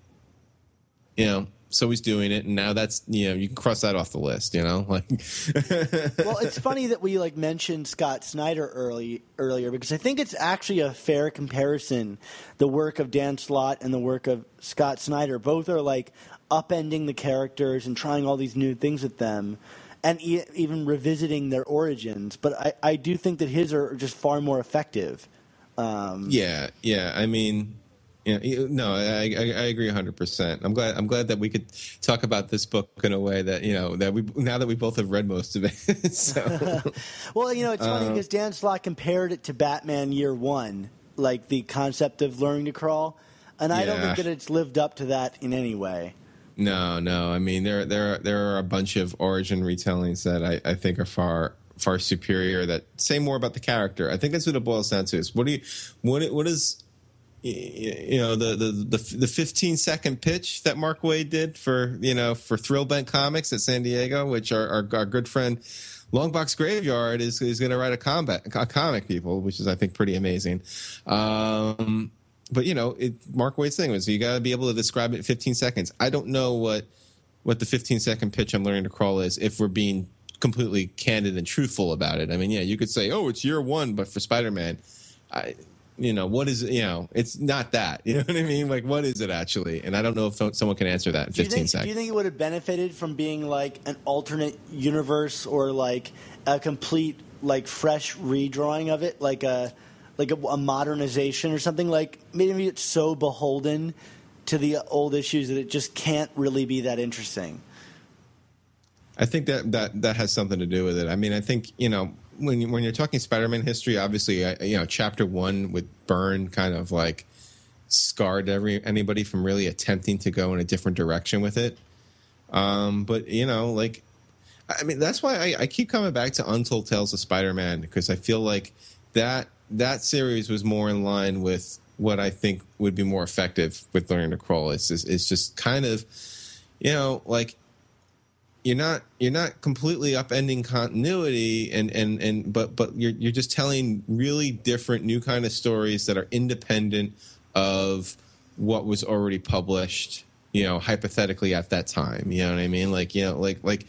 you know. So he's doing it, and now that's you know you can cross that off the list, you know. Like, well, it's funny that we like mentioned Scott Snyder early earlier because I think it's actually a fair comparison. The work of Dan Slott and the work of Scott Snyder both are like upending the characters and trying all these new things with them, and e- even revisiting their origins. But I, I do think that his are just far more effective. Um, Yeah, yeah. I mean, yeah, no, I, I, I agree hundred percent. I'm glad. I'm glad that we could talk about this book in a way that you know that we now that we both have read most of it. so Well, you know, it's funny um, because Dan Slott compared it to Batman Year One, like the concept of learning to crawl, and I don't think that it's lived up to that in any way. no, no. I mean, there there there are a bunch of origin retellings that I, I think are far far superior. That say more about the character. I think that's what it boils down to. Is what do you what what is you know the, the the the 15 second pitch that Mark Waid did for you know for Thrill Thrillbent Comics at San Diego, which our our, our good friend Longbox Graveyard is is going to write a combat a comic people, which is I think pretty amazing. Um, but you know, it, Mark Waid's thing was you got to be able to describe it in 15 seconds. I don't know what what the 15 second pitch I'm learning to crawl is if we're being completely candid and truthful about it. I mean, yeah, you could say, "Oh, it's year 1," but for Spider-Man, I you know, what is you know, it's not that. You know what I mean? Like what is it actually? And I don't know if someone can answer that in Do 15 think, seconds. do you think it would have benefited from being like an alternate universe or like a complete like fresh redrawing of it, like a like a, a modernization or something? Like maybe it's so beholden to the old issues that it just can't really be that interesting. I think that that that has something to do with it. I mean, I think you know when you, when you're talking Spider-Man history, obviously, I, you know, Chapter One with Byrne kind of like scarred every anybody from really attempting to go in a different direction with it. Um, but you know, like, I mean, that's why I, I keep coming back to Untold Tales of Spider-Man because I feel like that that series was more in line with what I think would be more effective with learning to crawl. It's just, it's just kind of, you know, like you're not you're not completely upending continuity and and and but but you're you're just telling really different new kind of stories that are independent of what was already published you know hypothetically at that time. You know what i mean? Like you know like like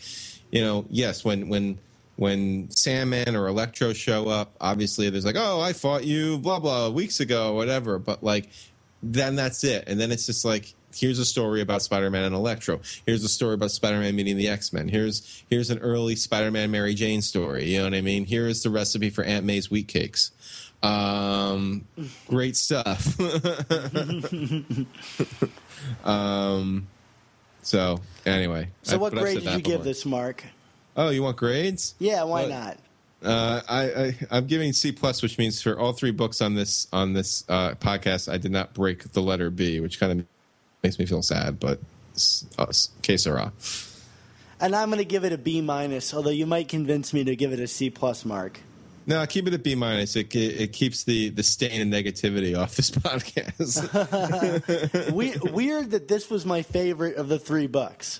you know yes when when when Sandman or Electro show up, obviously there's like, oh, I fought you, blah blah, weeks ago, whatever. But like, then that's it, and then it's just like, here's a story about Spider-Man and Electro. Here's a story about Spider-Man meeting the X-Men. Here's here's an early Spider-Man Mary Jane story. You know what I mean? Here is the recipe for Aunt May's wheat cakes. Um, great stuff. um, so anyway, So, I- what grade did you give this, Mark? Oh, you want grades? Yeah, why What? not? Uh, I, I I'm giving C plus, which means for all three books on this on this uh, podcast, I did not break the letter B, which kind of makes me feel sad. But uh, que sera. And I'm going to give it a B minus, although you might convince me to give it a C plus mark. No, keep it at B minus. It, it it keeps the the stain and negativity off this podcast. We- weird that this was my favorite of the three books.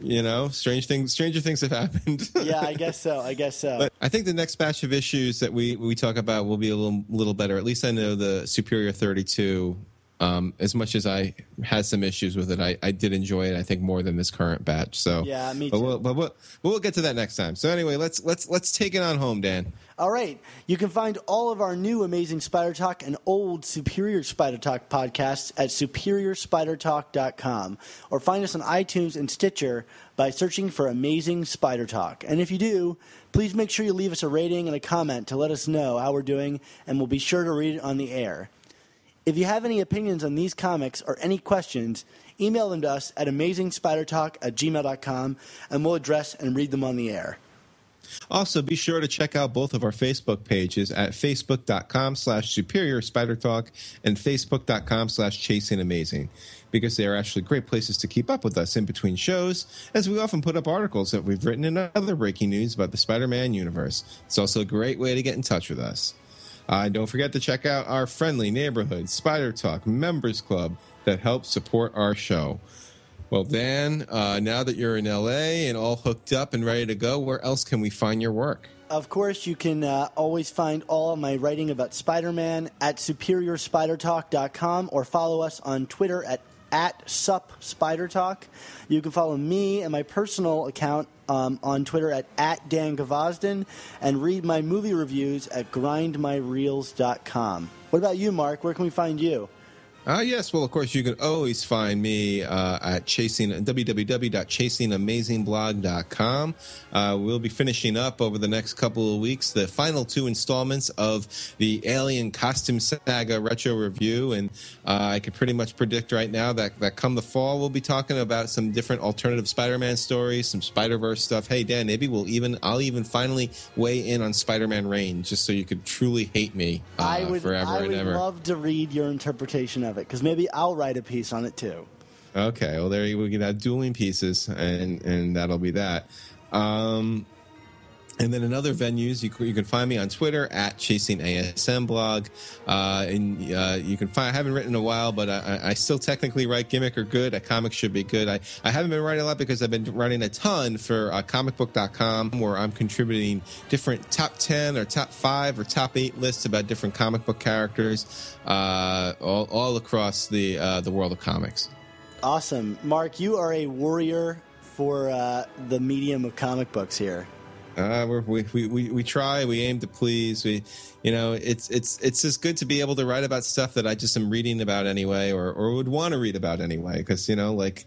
you know, strange things, stranger things have happened. Yeah, I guess so. I guess so. But I think the next batch of issues that we we talk about will be a little little better. At least I know the Superior 32 um, as much as I had some issues with it, I, I did enjoy it. I think more than this current batch. So Yeah, me But too. we'll, but we'll, we'll get to that next time. So anyway, let's let's let's take it on home, Dan. All right. You can find all of our new Amazing Spider Talk and old Superior Spider Talk podcasts at superiorspidertalk.com or find us on iTunes and Stitcher by searching for Amazing Spider Talk. And if you do, please make sure you leave us a rating and a comment to let us know how we're doing, and we'll be sure to read it on the air. If you have any opinions on these comics or any questions, email them to us at amazingspidertalk at gmail.com and we'll address and read them on the air. Also, be sure to check out both of our Facebook pages at facebook.com slash superior spider talk and facebook.com slash chasing amazing because they are actually great places to keep up with us in between shows as we often put up articles that we've written and other breaking news about the Spider-Man universe. It's also a great way to get in touch with us. Uh, don't forget to check out our friendly neighborhood Spider Talk Members Club that helps support our show. Well, Dan, uh, now that you're in LA and all hooked up and ready to go, where else can we find your work? Of course, you can uh, always find all my writing about Spider Man at superiorspidertalk.com or follow us on Twitter at, at supspidertalk. You can follow me and my personal account um, on Twitter at, at Dan Gvozden and read my movie reviews at grindmyreels.com. What about you, Mark? Where can we find you? Uh, yes, well, of course, you can always find me uh, at chasing www.chasingamazingblog.com. Uh, we'll be finishing up over the next couple of weeks the final two installments of the Alien Costume Saga retro review, and uh, I can pretty much predict right now that that come the fall we'll be talking about some different alternative Spider-Man stories, some Spider-Verse stuff. Hey, Dan, maybe we'll even I'll even finally weigh in on Spider-Man Reign just so you could truly hate me uh, I would, forever I and would ever. love to read your interpretation of it because maybe I'll write a piece on it too. Okay, well there you we can have dueling pieces, and and that'll be that. Um, and then in other venues, you, you can find me on Twitter at Chasing ASM blog. Uh, and uh, you can find, I haven't written in a while, but I, I- still technically write gimmick or good. A comic should be good. I, I haven't been writing a lot because I've been writing a ton for uh, comicbook.com where I'm contributing different top 10 or top 5 or top 8 lists about different comic book characters uh, all, all across the, uh, the world of comics. Awesome. Mark, you are a warrior for uh, the medium of comic books here. Uh, we're, we, we, we, we try, we aim to please. We, you know, it's, it's, it's just good to be able to write about stuff that I just am reading about anyway, or, or would want to read about anyway. Cause you know, like,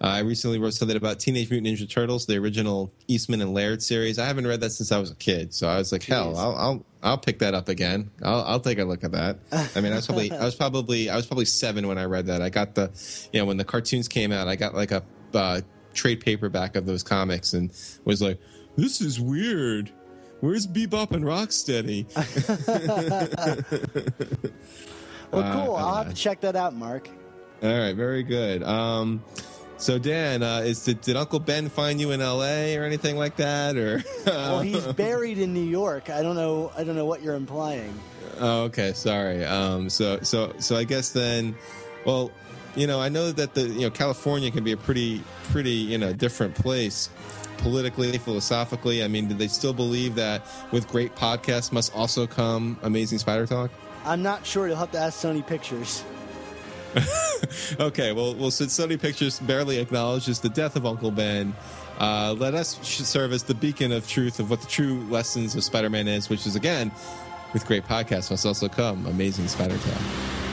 uh, I recently wrote something about Teenage Mutant Ninja Turtles, the original Eastman and Laird series. I haven't read that since I was a kid. So I was like, hell, I'll, I'll, I'll pick that up again. I'll, I'll take a look at that. I mean, I was probably, I was probably, I was probably seven when I read that. I got the, you know, when the cartoons came out, I got like a, uh, trade paperback of those comics and was like, this is weird. Where's Bebop and Rocksteady? Well, Uh, cool. I'll uh, have to check that out, Mark. All right, very good. Um, so Dan, uh, is did, did Uncle Ben find you in L.A. or anything like that, or? Well, he's buried in New York. I don't know. I don't know what you're implying. oh, okay, sorry. Um, so so so I guess then, well, you know, I know that the you know California can be a pretty pretty you know different place politically, philosophically. I mean, do they still believe that with great podcasts must also come amazing spider talk? I'm not sure. You'll have to ask Sony Pictures. Okay, well, well, since Sony Pictures barely acknowledges the death of Uncle Ben, uh, let us serve as the beacon of truth of what the true lessons of Spider-Man is, which is again, with great podcasts must also come amazing Spider Talk.